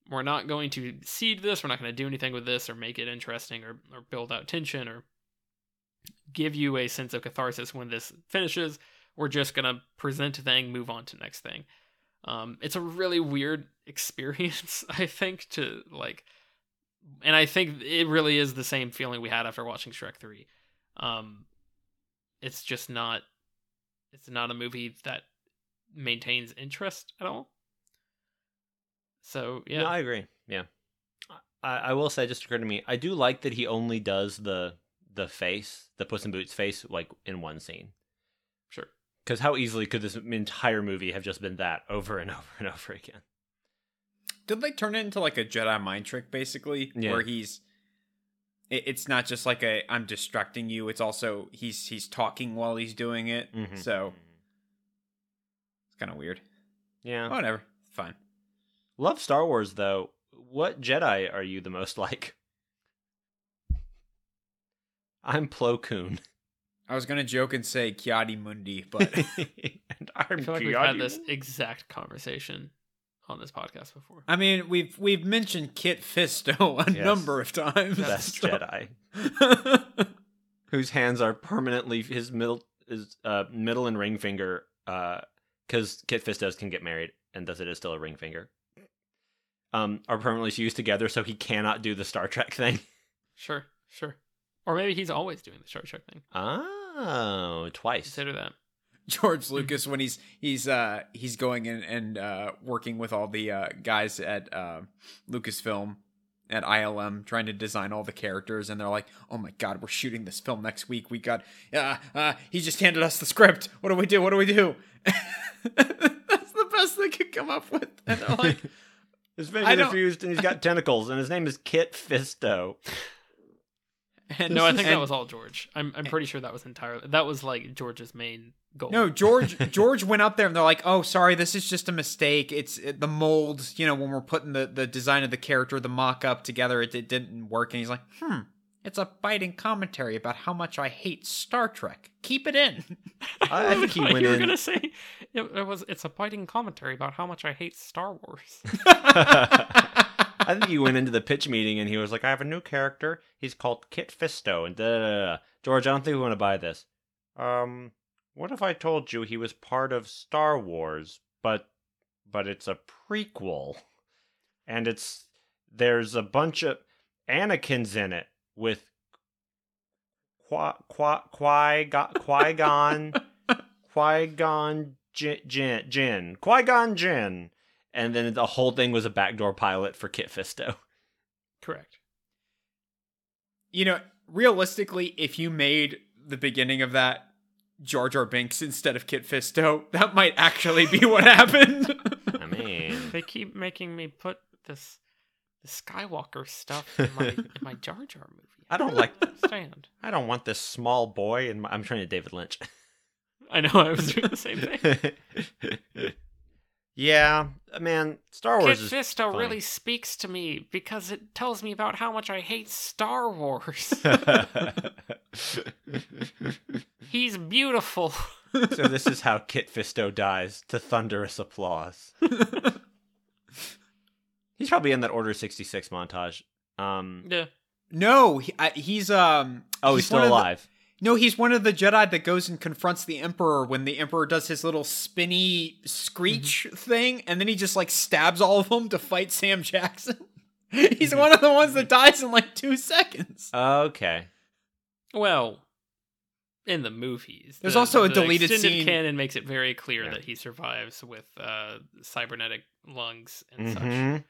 We're not going to seed this. We're not going to do anything with this or make it interesting or, or build out tension or give you a sense of catharsis when this finishes. We're just going to present a thing move on to next thing um, it's a really weird experience i think to like and i think it really is the same feeling we had after watching shrek 3 um, it's just not it's not a movie that maintains interest at all so yeah No, I agree. Yeah. I, I will say, just occurred to me, I do like that he only does the the face, the Puss in Boots face, like in one scene. Because how easily could this entire movie have just been that over and over and over again? Did they turn it into like a Jedi mind trick, basically, Yeah. where he's? It's not just like a I'm distracting you. It's also he's he's talking while he's doing it. Mhm. So it's kind of weird. yeah. Whatever, fine. Love Star Wars though. What Jedi are you the most like? I'm Plo Koon. I was gonna joke and say Ki-Adi-Mundi, but and I'm i feel like we've had this exact conversation on this podcast before I mean we've we've mentioned Kit Fisto a Yes. number of times. best so- Jedi, whose hands are permanently his middle his uh, middle and ring finger. Because Kit Fistos can get married, and thus it is still a ring finger. Um, are permanently fused together, so he cannot do the Star Trek thing. sure sure or maybe he's always doing the Star Trek thing Oh, twice. consider that George Lucas when he's he's uh he's going in and uh working with all the uh guys at uh Lucasfilm at ILM trying to design all the characters and they're like, "Oh my god, we're shooting this film next week. We got uh uh he just handed us the script. What do we do? What do we do?" That's the best they could come up with. And they're like, his I fingers don't- fused, and he's got tentacles, and his name is Kit Fisto. And, no i think that was all george i'm, I'm pretty sure that was entirely that was like george's main goal No, George George went up there and they're like, "Oh, sorry, this is just a mistake. It's it, the mold, you know, when we're putting the the design of the character, the mock-up together, it, it didn't work." And he's like, "Hmm, it's a biting commentary about how much I hate Star Trek. Keep it in." I, I think he thought went you were in. gonna say it, it was it's a biting commentary about how much i hate star wars I think he went into the pitch meeting and he was like, "I have a new character. He's called Kit Fisto." And da, da, da, da. George, I don't think we want to buy this. Um, what if I told you he was part of Star Wars, but but it's a prequel, and it's there's a bunch of Anakin's in it with Qui Qui Qui Qui Gon Qui Gon Jinn Jinn Qui Gon Jinn and then the whole thing was a backdoor pilot for Kit Fisto. Correct. You know, realistically, if you made the beginning of that Jar Jar Binks instead of Kit Fisto, that might actually be what happened. I mean, They keep making me put this the Skywalker stuff in my in my Jar Jar movie. I don't like. stand. I don't want this small boy, and I'm trying to David Lynch. I know I was doing the same thing. Yeah, man, Star Wars is Fisto fine. really speaks to me because it tells me about how much I hate Star Wars. He's beautiful. so this is how Kit Fisto dies to thunderous applause. He's probably in that Order 66 montage. Um, Yeah. no, he, I, he's um. oh, he's, one still of the- alive. No, he's one of the Jedi that goes and confronts the Emperor when the Emperor does his little spinny screech mm-hmm. thing, and then he just like stabs all of them to fight Sam Jackson. he's mm-hmm. one of the ones that mm-hmm. dies in like two seconds. Okay. Well, in the movies, There's the- also a the deleted extended scene- Canon makes it very clear Yeah. that he survives with uh, cybernetic lungs and such.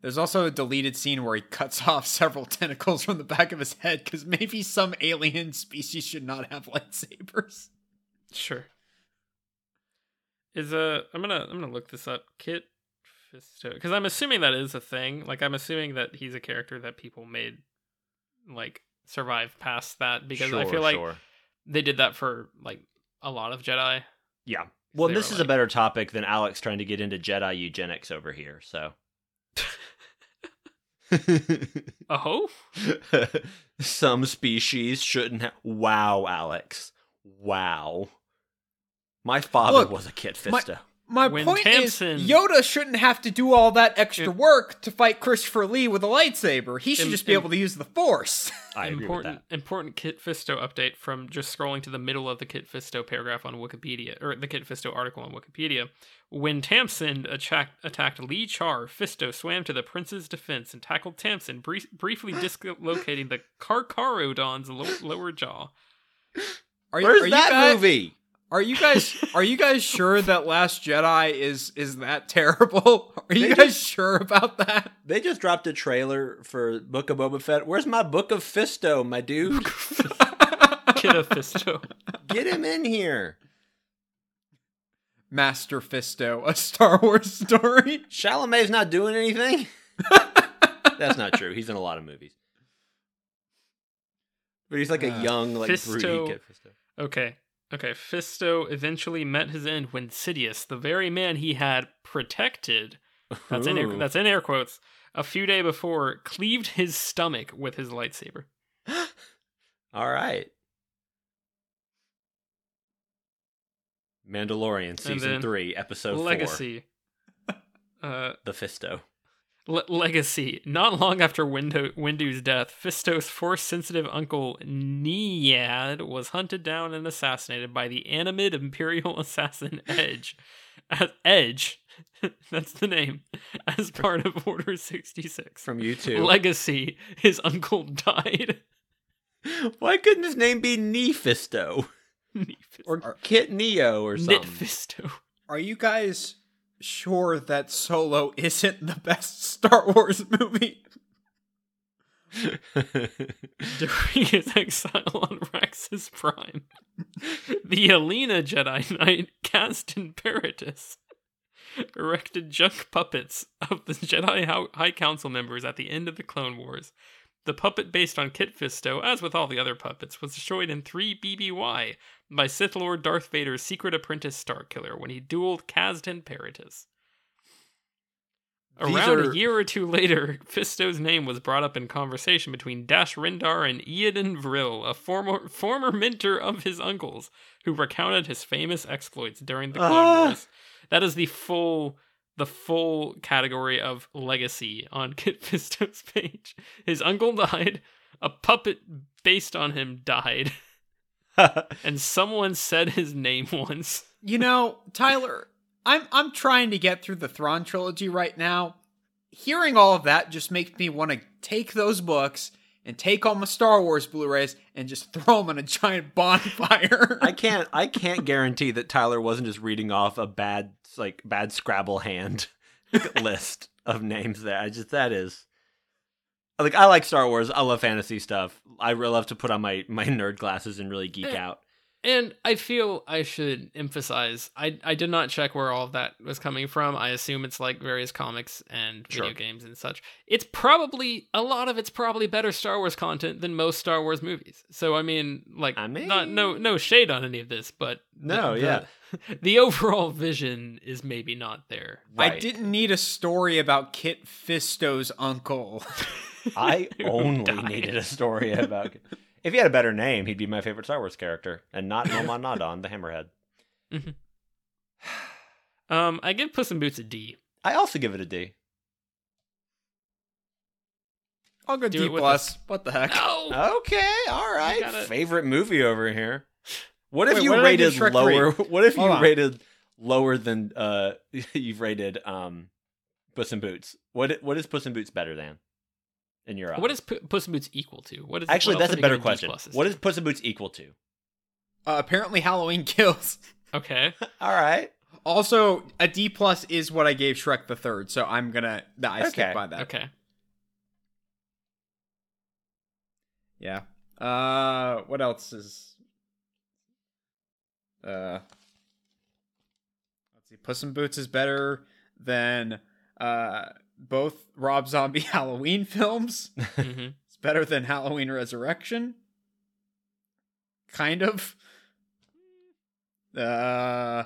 There's also a deleted scene where he cuts off several tentacles from the back of his head because maybe some alien species should not have lightsabers. Sure. Is uh, I'm gonna I'm gonna look this up. Kit Fisto, because I'm assuming that is a thing. Like I'm assuming that he's a character that people made like survive past that because I feel like sure. they did that for like a lot of Jedi. Yeah. Well, this were is a better topic than Alex trying to get into Jedi eugenics over here, so. Oh, Some species shouldn't have. Wow, Alex. Wow. My father Look, was a Kit my- Fisto. My When point Tamson- is, Yoda shouldn't have to do all that extra Im- work to fight Christopher Lee with a lightsaber. He should Im- just be im- able to use the Force. I agree with important that. important Kit Fisto update from just scrolling to the middle of the Kit Fisto paragraph on Wikipedia or the Kit Fisto article on Wikipedia. When Tamson attacked, attacked Lee Char, Fisto swam to the prince's defense and tackled Tamson, brief, briefly dislocating the Karkarodon's lo- lower jaw. Are, Where's are you that guys, movie? Are you guys are you guys sure that Last Jedi is is that terrible? Are you They guys sure about that? They just dropped a trailer for Book of Boba Fett. Where's my Book of Fisto, my dude? Kit of Fisto. Get him in here. Master Fisto, a Star Wars story. Chalamet's not doing anything. That's not true. He's in a lot of movies. But he's like a Uh, young, like Fisto- broody Fisto. Okay. Okay. Fisto eventually met his end when Sidious, the very man he had protected, that's in air, that's in air quotes, a few day before, cleaved his stomach with his lightsaber. All right. Mandalorian season then three, episode four. Legacy. Uh, The Fisto. Le- Legacy. Not long after Windu- Windu's death, Fisto's force-sensitive uncle Niad was hunted down and assassinated by the animate Imperial assassin Edge. As Edge, that's the name, as part of Order 66. From you two. Legacy, his uncle died. Why couldn't his name be Nefisto? or Or Kit Neo or Knit something? Fisto. Are you guys sure that Solo isn't the best Star Wars movie? During his exile on Raxus Prime, the Aleena Jedi Knight, Kazdan Paratus, erected junk puppets of the Jedi High Council members at the end of the Clone Wars. The puppet based on Kit Fisto, as with all the other puppets, was destroyed in 3 BBY by Sith Lord Darth Vader's secret apprentice Starkiller when he dueled Kazdan Paratus. These Around are- a year or two later, Fisto's name was brought up in conversation between Dash Rendar and Eoden Vril, a former former mentor of his uncle's, who recounted his famous exploits during the Clone Ah. Wars. That is the full the full category of legacy on Kit Fisto's page. His uncle died, a puppet based on him died, and someone said his name once. You know, Tyler, I'm I'm trying to get through the Thrawn trilogy right now. Hearing all of that just makes me want to take those books and take all my Star Wars Blu-rays and just throw them on a giant bonfire. I can't I can't guarantee that Tyler wasn't just reading off a bad like bad Scrabble hand list of names there. I just that is like I like Star Wars. I love fantasy stuff. I really love to put on my my nerd glasses and really geek Eh, out. And I feel I should emphasize I I did not check where all of that was coming from. I assume it's like various comics and video games and such. It's probably a lot of it's probably better Star Wars content than most Star Wars movies. So I mean, like I not no no shade on any of this, but No, the- yeah. The overall vision is maybe not there. I didn't need a story about Kit Fisto's uncle. I only died. needed a story about. If he had a better name, he'd be my favorite Star Wars character, and not Momaw Nadon, the Hammerhead. Um, I give Puss in Boots a D. I also give it a D. I'll go Do D it with plus. What the heck? No, Okay, all right. gotta- Favorite movie over here. What if Wait, you what did I give rated lower? What if you on. rated lower than uh you've rated um Puss in Boots? What what is Puss in Boots better than? In your eyes? what is P- Puss in Boots equal to? What is actually what else that's a better question. pluses What to? is Puss in Boots equal to? Uh, apparently, Halloween kills. okay? All right. Also, a D plus is what I gave Shrek the Third, so I'm gonna. I Okay, stick by that. Okay. Yeah. Uh, what else is? Uh, let's see. Puss in Boots is better than uh both Rob Zombie Halloween films. hmm It's better than Halloween Resurrection. Kind of. Uh,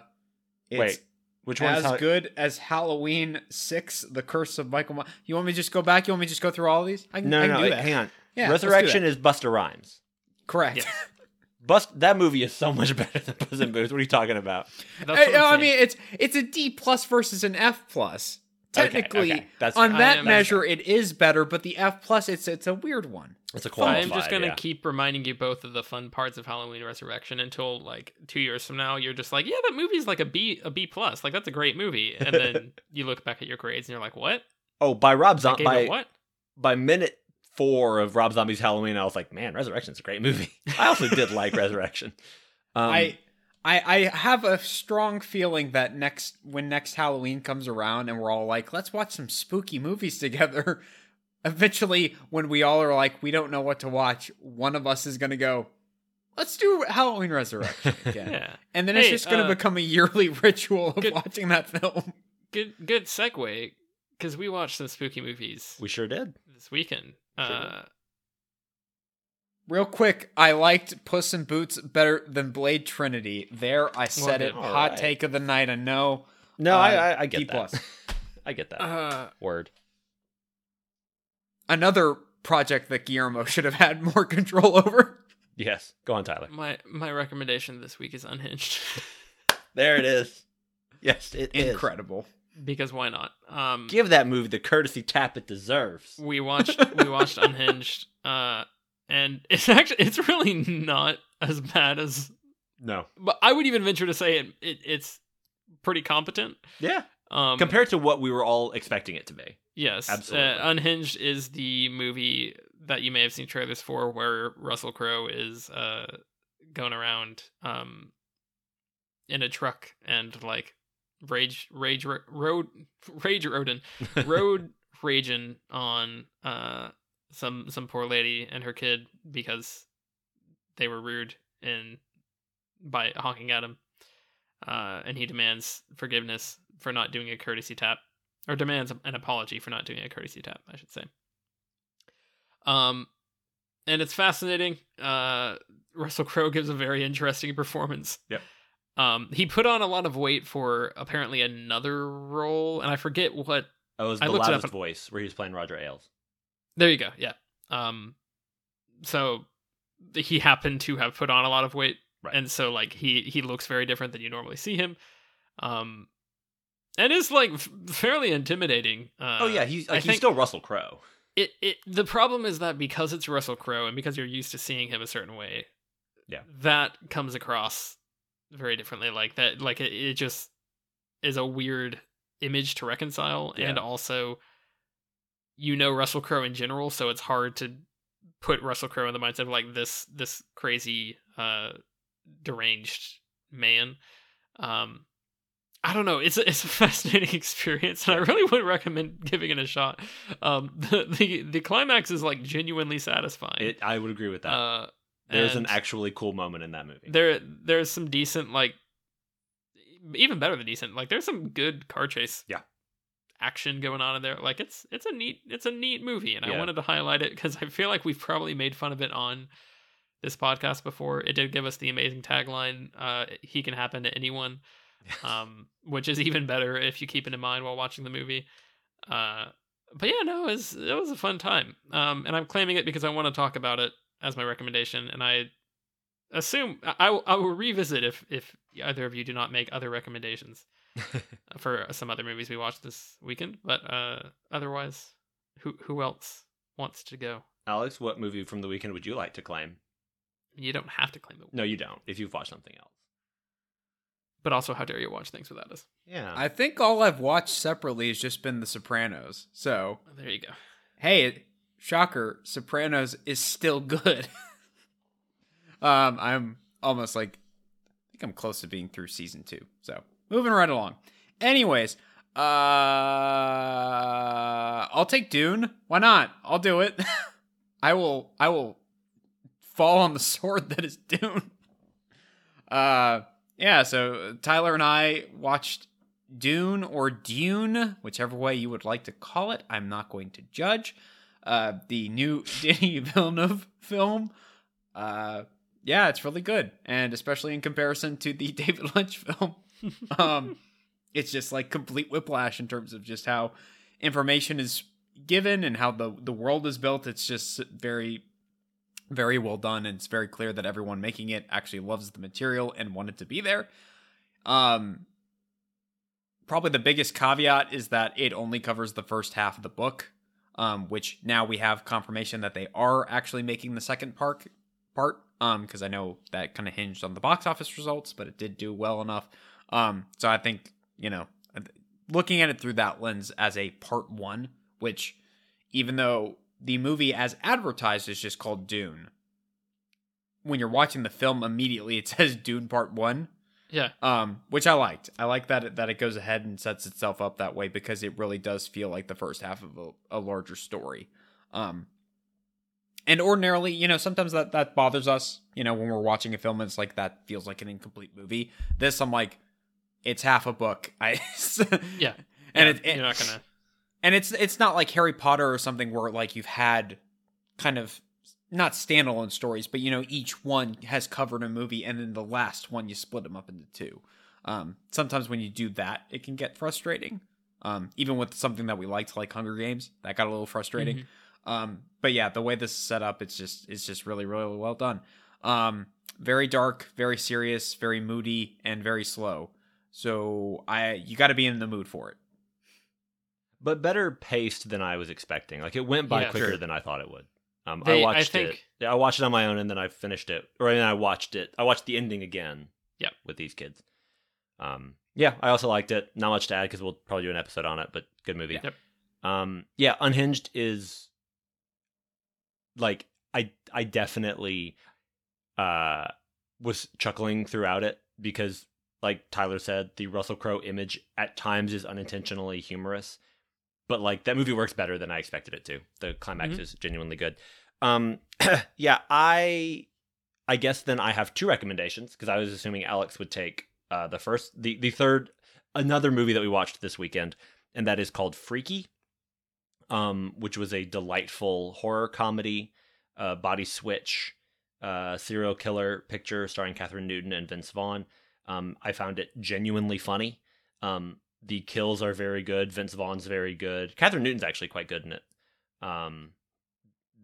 it's Wait, which one as good as Halloween Six: The Curse of Michael. My- you want me to just go back? You want me to just go through all of these? I can, No, I can no. do wait, that. hang on. Yeah, Resurrection is Busta Rhymes. correct. Yes. Bust that movie is so much better than Puss in Boots. What are you talking about? I'm I mean it's it's a D plus versus an F plus. Okay, Technically, okay, that's on fair. that measure, it is better, but the F plus, it's it's a weird one. It's a qualified, i'm just gonna yeah. keep reminding you both of the fun parts of Halloween Resurrection until like two years from now. You're just like, yeah, that movie's like a B, a B plus. Like that's a great movie. And then you look back at your grades and you're like, what? Oh, by Rob I Zombie. By what? by minute four of Rob Zombie's Halloween, I was like, man, Resurrection's a great movie. I also did like Resurrection. Um, I, I I have a strong feeling that next when next Halloween comes around and we're all like, let's watch some spooky movies together. Eventually, when we all are like, we don't know what to watch, one of us is gonna go, let's do Halloween Resurrection again. Yeah. And then it's just gonna uh, become a yearly ritual of good- watching that film. Good good segue because we watched some spooky movies we sure did. this weekend. Uh, Real quick, I liked Puss in Boots better than Blade Trinity. There, I said good. it. Hot right. take of the night. I know. No, Uh, I, I, I get D that. plus. I get that uh, word. Another project that Guillermo should have had more control over. Yes, go on, Tyler. my my recommendation this week is Unhinged There it is. Yes, it is. Incredible. because why not? Um, Give that movie the courtesy tap it deserves. we watched we watched Unhinged, uh, and it's actually it's really not as bad as. No. But I would even venture to say it, it it's pretty competent. Yeah. Um, Compared to what we were all expecting it to be. Yes, Absolutely. Uh, Unhinged is the movie that you may have seen trailers for, where Russell Crowe is uh, going around um, in a truck and like rage, rage, ro- road, rage, rodin, road raging on uh, some some poor lady and her kid because they were rude and by honking at him, uh, and he demands forgiveness for not doing a courtesy tap or demands an apology for not doing a courtesy tap, I should say. Um, and it's fascinating. Uh, Russell Crowe gives a very interesting performance. Yep. Um, he put on a lot of weight for apparently another role, and I forget what. Oh, it was I the loudest voice where he was playing Roger Ailes. There you go. Yeah. Um, so he happened to have put on a lot of weight, Right. and so like he he looks very different than you normally see him. Um, and is like f- fairly intimidating. Uh, oh yeah, he's like he's still Russell Crowe. it it the problem is that because it's Russell Crowe and because you're used to seeing him a certain way, Yeah. that comes across very differently. Like that, like it, it just is a weird image to reconcile, and also you know Russell Crowe in general, so it's hard to put Russell Crowe in the mindset of like this this crazy uh deranged man. Um I don't know. It's a, it's a fascinating experience, and I really would recommend giving it a shot. Um, the the, the climax is like genuinely satisfying. It, I would agree with that. uh, There's an actually cool moment in that movie. there there's some decent like even better than decent. Like there's some good car chase. Yeah. Action going on in there. Like it's it's a neat it's a neat movie, and I wanted to highlight it because I feel like we've probably made fun of it on this podcast before. It did give us the amazing tagline, uh, "He can happen to anyone." um, which is even better if you keep it in mind while watching the movie. Uh, but yeah, no, it was, it was a fun time. Um, and I'm claiming it because I want to talk about it as my recommendation, and I assume I, will- I will revisit if if either of you do not make other recommendations for some other movies we watched this weekend. But uh, otherwise, who who else wants to go? Alex, what movie from the weekend would you like to claim? You don't have to claim the, No, you don't. If you've watched something else. but also how dare you watch things without us? Yeah. I think all I've watched separately has just been The Sopranos. So, There you go. hey, shocker, Sopranos is still good. um, I'm almost like, I think I'm close to being through season two. So, moving right along. Anyways, uh, I'll take Dune. Why not? I'll do it. I will. I will fall on the sword that is Dune. Uh, yeah. So Tyler and I watched Dune or Dune, whichever way you would like to call it. I'm not going to judge. Uh, the new Denis Villeneuve film. Uh, yeah, it's really good, and especially in comparison to the David Lynch film. Um, it's just like complete whiplash in terms of just how information is given and how the the world is built. It's just very very well done and it's very clear that everyone making it actually loves the material and wanted to be there. Um probably the biggest caveat is that it only covers the first half of the book, um which now we have confirmation that they are actually making the second part part um because I know that kind of hinged on the box office results, but it did do well enough. Um so I think, you know, looking at it through that lens as a part 1, which even though the movie as advertised is just called Dune. When you're watching the film, immediately it says Dune Part One, Yeah. um, which I liked. I like that it, that it goes ahead and sets itself up that way because it really does feel like the first half of a, a larger story. Um, and ordinarily, you know, sometimes that that bothers us. You know, when we're watching a film, and it's like that feels like an incomplete movie. This, I'm like, it's half a book. I Yeah. and Yeah, it, it you're not gonna. and it's it's not like Harry Potter or something where like you've had kind of not standalone stories, but you know each one has covered a movie, and then the last one you split them up into two. Um, sometimes when you do that, it can get frustrating. Um, even with something that we liked, like Hunger Games, that got a little frustrating. Mhm. Um, but yeah, the way this is set up, it's just it's just really really well done. Um, very dark, very serious, very moody, and very slow. So I you got to be in the mood for it. but better paced than I was expecting. Like it went by Yeah, quicker sure. than I thought it would. Um, They- I I watched think- it. Yeah, I watched it on my own, and then I finished it, or then I watched it. I watched the ending again. Yeah, with these kids. Um, yeah, I also liked it. Not much to add because we'll probably do an episode on it, but good movie. Yep. Um, yeah, Unhinged is like I I definitely uh was chuckling throughout it because like Tyler said, the Russell Crowe image at times is unintentionally humorous. But like that movie works better than I expected it to. The climax Mhm. is genuinely good. Um yeah, I I guess then I have two recommendations because I was assuming Alex would take uh the first the the third another movie that we watched this weekend and that is called Freaky. Um which was a delightful horror comedy uh body switch uh serial killer picture starring Kathryn Newton and Vince Vaughn. Um I found it genuinely funny. Um the kills are very good. Vince Vaughn's very good. Kathryn Newton's actually quite good in it. Um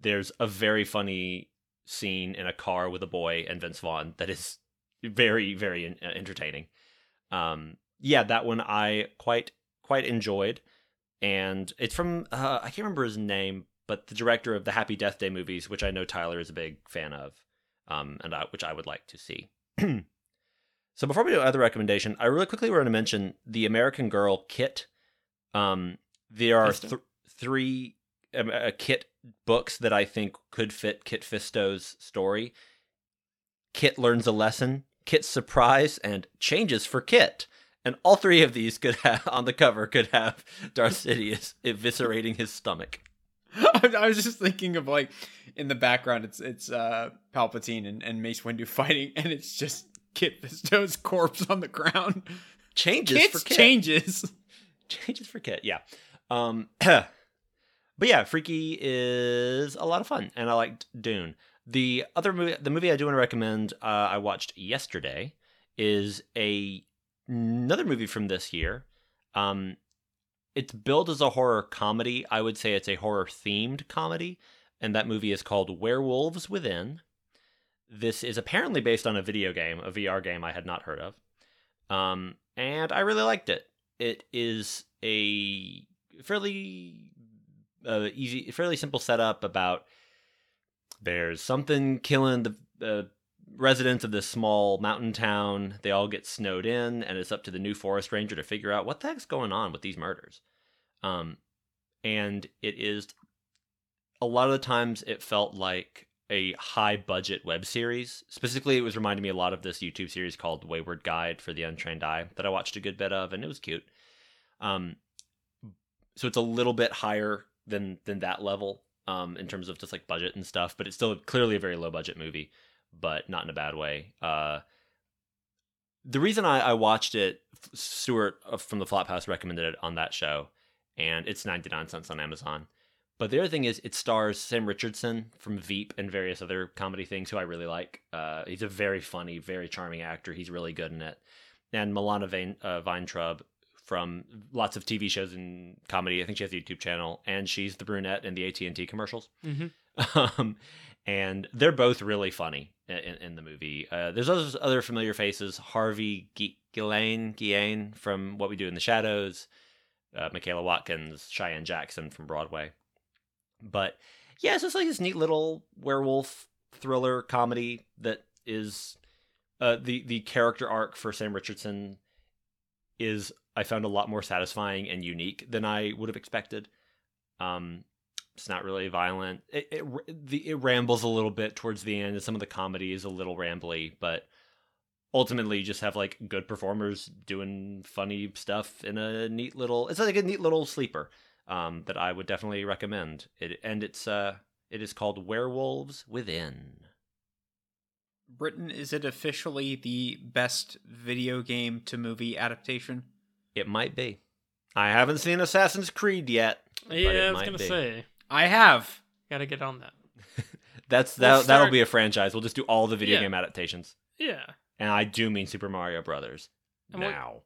there's a very funny scene in a car with a boy and Vince Vaughn that is very very uh, entertaining. Um, yeah, that one I quite quite enjoyed, and it's from uh, I can't remember his name, but the director of the Happy Death Day movies, which I know Tyler is a big fan of, um, and I, which I would like to see. so before we do other recommendation, I really quickly want to mention the American Girl kit. Um, there are th- three um, uh, kit books that I think could fit Kit Fisto's story. Kit learns a lesson, Kit's surprise, and changes for Kit. And all three of these could have on the cover could have Darth Sidious eviscerating his stomach. I was just thinking of like in the background, it's it's uh Palpatine and, and Mace Windu fighting, and it's just Kit Fisto's corpse on the ground. Changes Kit's for Kit. changes. Changes for Kit. Yeah. Um, but yeah, Freaky is a lot of fun, and I liked Dune. The other movie, the movie I do want to recommend, uh, I watched yesterday, is a another movie from this year. Um, it's billed as a horror comedy. I would say it's a horror themed comedy, and that movie is called Werewolves Within. This is apparently based on a video game, a VR game I had not heard of, um, and I really liked it. It is a fairly uh, easy, fairly simple setup about there's something killing the uh, residents of this small mountain town. They all get snowed in, and it's up to the new forest ranger to figure out what the heck's going on with these murders. Um, and it is a lot of the times it felt like a high budget web series. Specifically, it was reminding me a lot of this YouTube series called Wayward Guide for the Untrained Eye that I watched a good bit of, and it was cute. Um, so it's a little bit higher than than that level um, in terms of just like budget and stuff, but it's still clearly a very low budget movie, but not in a bad way. Uh, the reason I, I watched it, Stuart from the Flophouse recommended it on that show, and it's 99 cents on Amazon. But the other thing is, it stars Sam Richardson from Veep and various other comedy things, who I really like. Uh, he's a very funny, very charming actor. He's really good in it. And Milana Vain, uh, Vayntrub from lots of TV shows and comedy. I think she has a YouTube channel, and she's the brunette in the AT and T commercials. Mm-hmm. Um, and they're both really funny in, in the movie. Uh, there's those other familiar faces: Harvey Guillén, Guillén from What We Do in the Shadows, uh, Michaela Watkins, Cheyenne Jackson from Broadway. But yeah, it's just like this neat little werewolf thriller comedy that is uh, the the character arc for Sam Richardson is I found a lot more satisfying and unique than I would have expected. Um, it's not really violent. It, it the it rambles a little bit towards the end, and some of the comedy is a little rambly, but ultimately you just have like good performers doing funny stuff in a neat little. It's like a neat little sleeper um, that I would definitely recommend. It and it's uh it is called Werewolves Within. Britton, is it officially the best video game to movie adaptation? It might be. I haven't seen Assassin's Creed yet. Yeah, it I was gonna be. say, I have. gotta get on that. That's We'll that. That'll be a franchise. We'll just do all the video Yeah. game adaptations, Yeah, and I do mean Super Mario Brothers And what- now.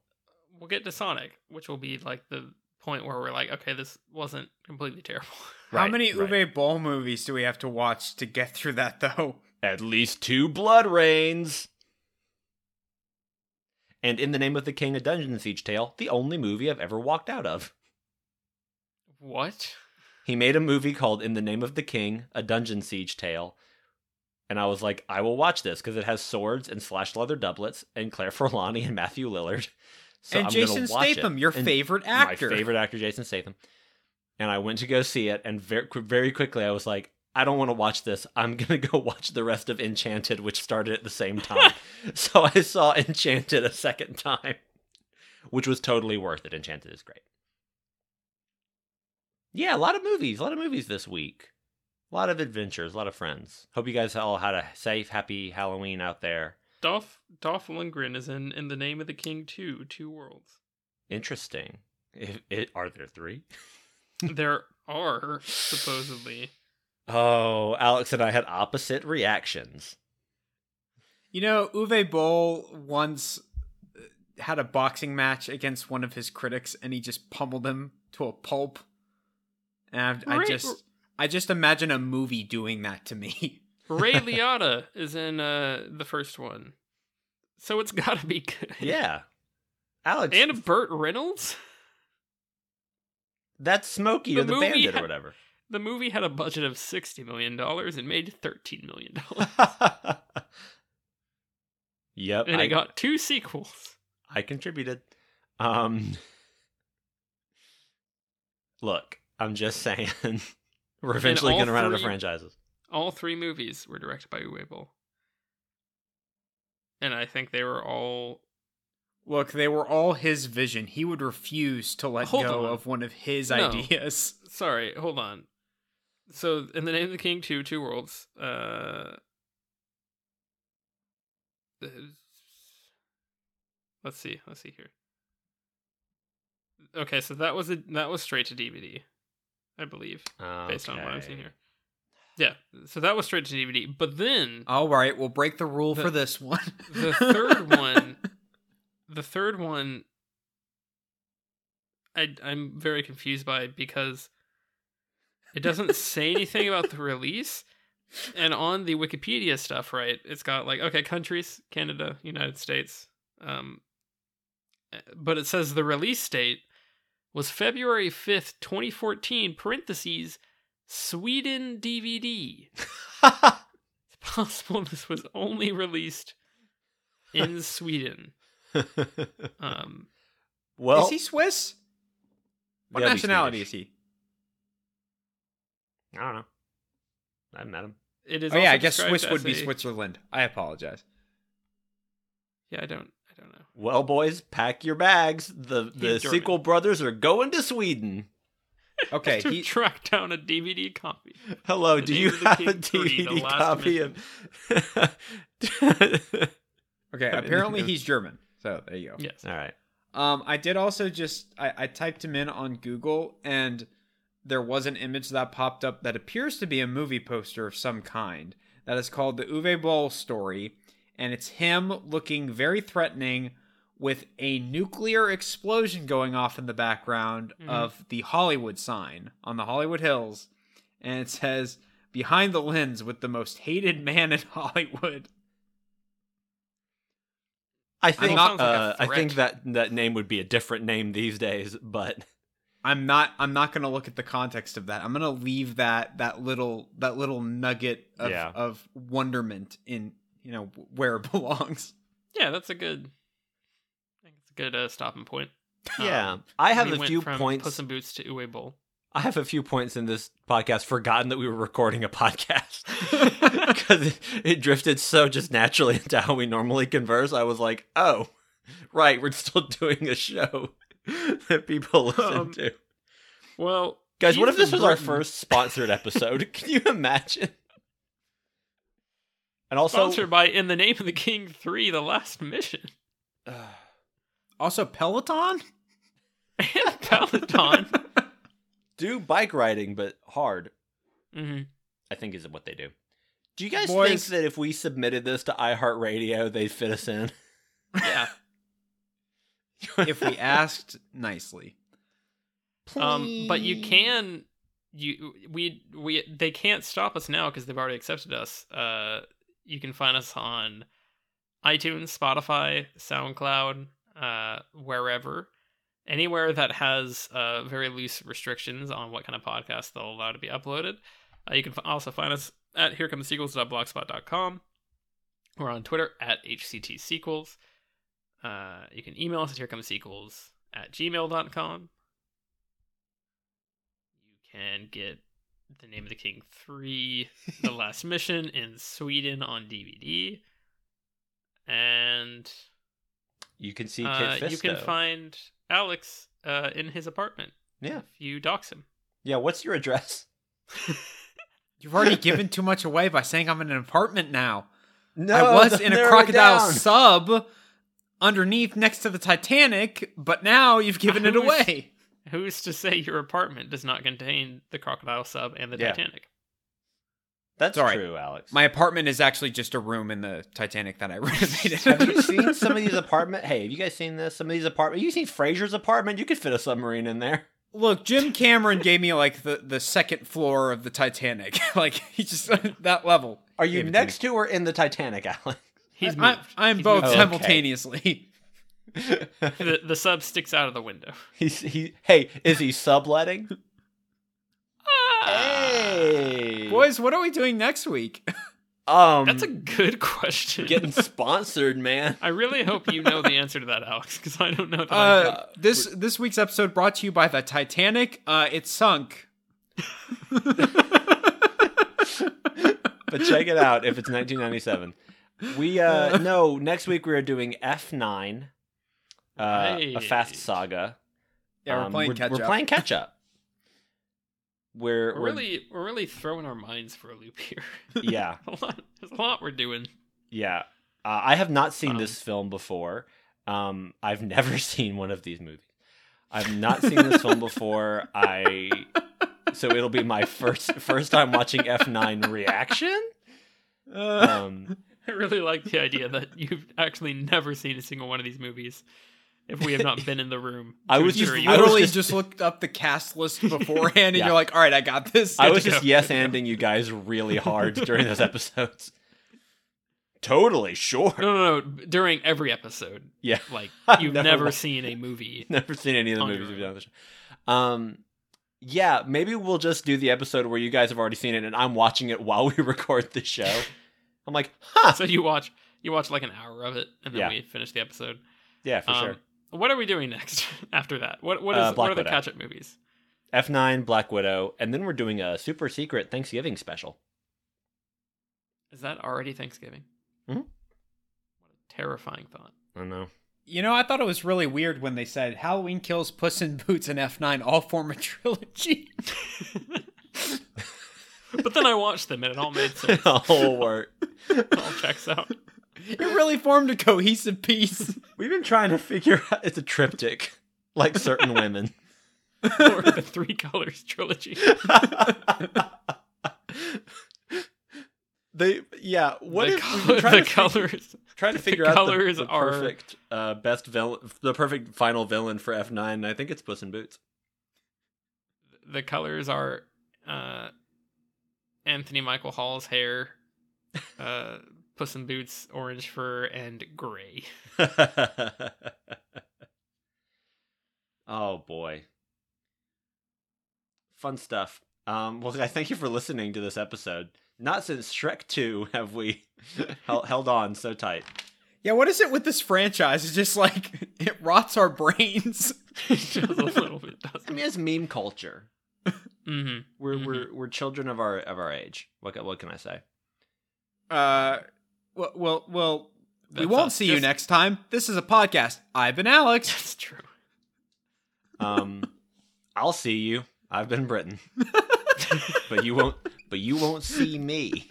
we'll get to Sonic, which will be like the point where we're like, okay, this wasn't completely terrible. How many right. Uwe Boll movies do we have to watch to get through that, though? At least two BloodRaynes. And in the name of the king, a dungeon siege tale, the only movie I've ever walked out of. what? He made a movie called In the Name of the King, a dungeon siege tale. And I was like, I will watch this because it has swords and slash leather doublets and Claire Forlani and Matthew Lillard. So and I'm Jason watch it. Statham, your And favorite actor. My favorite actor, Jason Statham. And I went to go see it, and very, very quickly I was like, I don't want to watch this. I'm going to go watch the rest of Enchanted, which started at the same time. so I saw Enchanted a second time, which was totally worth it. Enchanted is great. Yeah, a lot of movies, a lot of movies this week. A lot of adventures, a lot of friends. Hope you guys all had a safe, happy Halloween out there. Dolph Dolph Lundgren is in in the name of the King two Two Worlds. Interesting. If, it, are there three? there are supposedly. Oh, Alex and I had opposite reactions. You know, Uwe Boll once uh, had a boxing match against one of his critics, and he just pummeled him to a pulp. And I, I Right. just, I just imagine a movie doing that to me. Ray Liotta is in uh the first one, so it's got to be good. Yeah. Alex, and Burt Reynolds. that's Smokey The or the Bandit ha- or whatever. The movie had a budget of sixty million dollars and made thirteen million dollars, yep. and I, it got two sequels. I contributed. Um Look, I'm just saying we're eventually going to run out of franchises. All three movies were directed by Uwe Boll, and I think they were all Look, they were all his vision. He would refuse to let Hold go on. of one of his No. ideas. Sorry, hold on. So, in the name of the king, two, two worlds. Uh, uh, let's see. Let's see here. Okay, so that was a that was straight to DVD, I believe, based on what I'm seeing here. Yeah, so that was straight to DVD. But then All right, we'll break the rule The- for this one. the third one, the third one, I I'm very confused by because it doesn't say anything about the release, and on the Wikipedia stuff, right? It's got like okay, countries: Canada, United States, um, but it says the release date was February fifth, twenty fourteen. Parentheses Sweden DVD. It's possible this was only released in Sweden. Um, well, is he Swiss? What gotta nationality is he? I don't know. I haven't met him. it is. Oh yeah, I guess Swiss would as be a- Switzerland. I apologize. Yeah, I don't. I don't know. Well, boys, pack your bags. The the German. sequel brothers are going to Sweden. Okay, to he, track down a DVD copy. Hello, The do you have a DVD copy of? okay. Apparently, he's German. So there you go. Yes. All right. Um, I did also just I, I typed him in on Google and there was an image that popped up that appears to be a movie poster of some kind that is called the Uwe Boll story, and it's him looking very threatening with a nuclear explosion going off in the background Mhm. of the Hollywood sign on the Hollywood Hills, and it says behind the lens with the most hated man in Hollywood. I think sounds like uh, I think that that name would be a different name these days, but I'm not I'm not going to look at the context of that. I'm going to leave that that little that little nugget of Yeah. of wonderment in, you know, where it belongs. Yeah, that's a good. I think it's a good uh, stopping point. yeah, Um, I have we a few points. Puss in Boots to Uwe Boll. I have a few points in this podcast forgotten that we were recording a podcast because it, it drifted so just naturally into how we normally converse. I was like, oh, right, we're still doing a show that people listen Um, to. Well, Guys, what if this was our first sponsored episode? Can you imagine? And also, Sponsored by In the Name of the King 3, The Last Mission. Also Peloton? And Peloton. do bike riding, but hard. hmm I think is what they do. Do you guys Boys- think that if we submitted this to iHeartRadio, they'd fit us in? Yeah. if we asked nicely. Um, but you can you we we they can't stop us now because they've already accepted us. Uh, you can find us on iTunes, Spotify, SoundCloud, uh, wherever, anywhere that has uh very loose restrictions on what kind of podcast they'll allow to be uploaded. Uh, you can f- also find us at herecomesequels.blogspot.com. We're on Twitter at HCT Sequels. Uh, you can email us at herecomesequels at gmail.com. You can get The Name of the King 3, The Last Mission in Sweden on DVD. And You can see Kit uh, Fisto. you can find Alex uh, in his apartment Yeah. if you dox him. Yeah, what's your address? You've already given too much away by saying I'm in an apartment now. No, I was in a crocodile down. sub underneath next to the Titanic, but now you've given it away. Who's to say your apartment does not contain the crocodile sub and the Yeah. Titanic? That's Sorry. true, Alex. My apartment is actually just a room in the Titanic that I renovated. have you seen some of these apartment? Hey, have you guys seen this? Some of these apartment. You seen Frasier's apartment? You could fit a submarine in there. Look, Jim Cameron gave me like the, the second floor of the Titanic. like he just that level. Are you Gave to next to or in the Titanic, Alex? He's I, moved. I'm He's both moved. Okay. simultaneously. the, the sub sticks out of the window. He's he. Hey, is he subletting? Hey, Boys, what are we doing next week? Um, That's a good question. getting sponsored, man. I really hope you know the answer to that, Alex, because I don't know that. Uh, this this week's episode brought to you by the Titanic. Uh, it sunk. but check it out if it's 1997. We uh no, next week we are doing F9, uh, a fast saga. Yeah, we're Um, playing catch We're up. playing catch up. We're, We're we're really we're really throwing our minds for a loop here. yeah a lot, there's a lot we're doing. yeah. Uh, I have not seen Um, this film before. Um, I've never seen one of these movies. I've not seen this film before. I so it'll be my first first time watching F nine reaction. Uh, Um, I really like the idea that you've actually never seen a single one of these movies. If we have not been in the room, I was just- was literally just- just, looked up the cast list beforehand, and Yeah. you're like, "All right, I got this." I was just go. yes anding you guys really hard during those episodes. Totally sure. No, no, no. During every episode, Yeah, like you've never never, seen a movie. never seen any of the movies we've done on the show. Um, yeah, maybe we'll just do the episode where you guys have already seen it and I'm watching it while we record the show. I'm like, huh? So you watch you watch like an hour of it, and then Yeah. we finish the episode. Yeah, for Um, sure. What are we doing next after that? What what is Uh, what Black are the Widow. catch up movies? F9, Black Widow, and then we're doing a super secret Thanksgiving special. Is that already Thanksgiving? Mhm. What a terrifying thought. I know. You know, I thought it was really weird when they said Halloween Kills, Puss in Boots, and F9 all form a trilogy. but then I watched them and it all made sense. It all work. All checks out. It really formed a cohesive piece. We've been trying to figure out it's a triptych, like certain women. or the Three Colors trilogy. they yeah. What the, if col- we've trying the to figure- colors? trying to the figure out colors the, the are- perfect uh, best villain, the perfect final villain for F nine. I think it's Puss in Boots. The colors are uh, Anthony Michael Hall's hair, uh, Puss in Boots, orange fur, and gray. oh boy, fun stuff. Um, well, I thank you for listening to this episode. Not since Shrek Two have we held, held on so tight. yeah, what is it with this franchise? It's just like it rots our brains. Just a little bit, I doesn't mean, it's meme culture. hmm We're Mhm. we're we're children of our of our age. What what can I say? Uh, well, well, well we won't us. see you next time. This is a podcast. I've been Alex. That's true. Um, I'll see you. I've been Britton, but you won't. But you won't see me.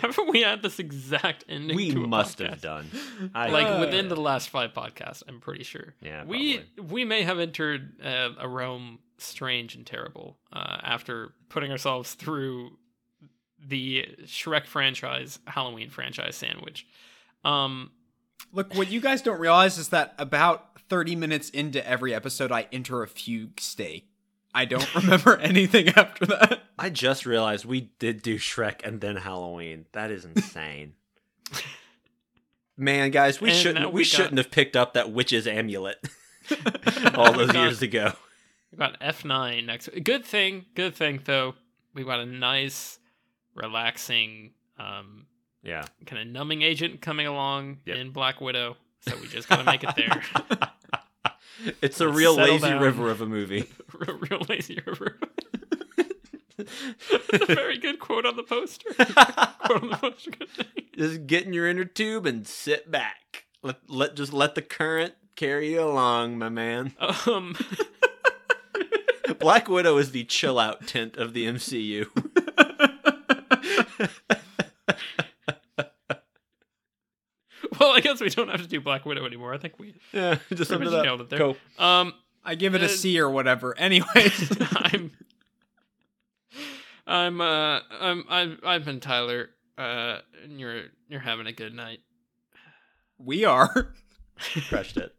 Haven't we had this exact ending? We to a must podcast? have done. I, Like Uh, within the last five podcasts, I'm pretty sure. Yeah, we we may have entered uh, a realm strange and terrible uh, after putting ourselves through the Shrek franchise, Halloween franchise sandwich. Um, Look, what you guys don't realize is that about 30 minutes into every episode, I enter a fugue state. I don't remember anything after that. I just realized we did do Shrek and then Halloween. That is insane. Man, guys, we And shouldn't we, we got- shouldn't have picked up that witch's amulet all those got- years ago. we got F nine next. Good thing, good thing though. We got a nice, relaxing, um, Yeah. kind of numbing agent coming along Yep. in Black Widow. So we just gotta make it there. It's a Let's real lazy down. river of a movie. real, real lazy river. That's a very good quote on the poster. quote on the poster. Just get in your inner tube and sit back. Let let just let the current carry you along, my man. Um, Black Widow is the chill out tent of the MCU. Well, I guess we don't have to do Black Widow anymore. I think we. yeah, just Pretty it much nailed it there. Cool. Um, I give it a Uh, C or whatever. Anyways, I'm. I'm. Uh. I'm. I've. I've been Tyler. Uh. And you're. You're having a good night. we are. Crushed it.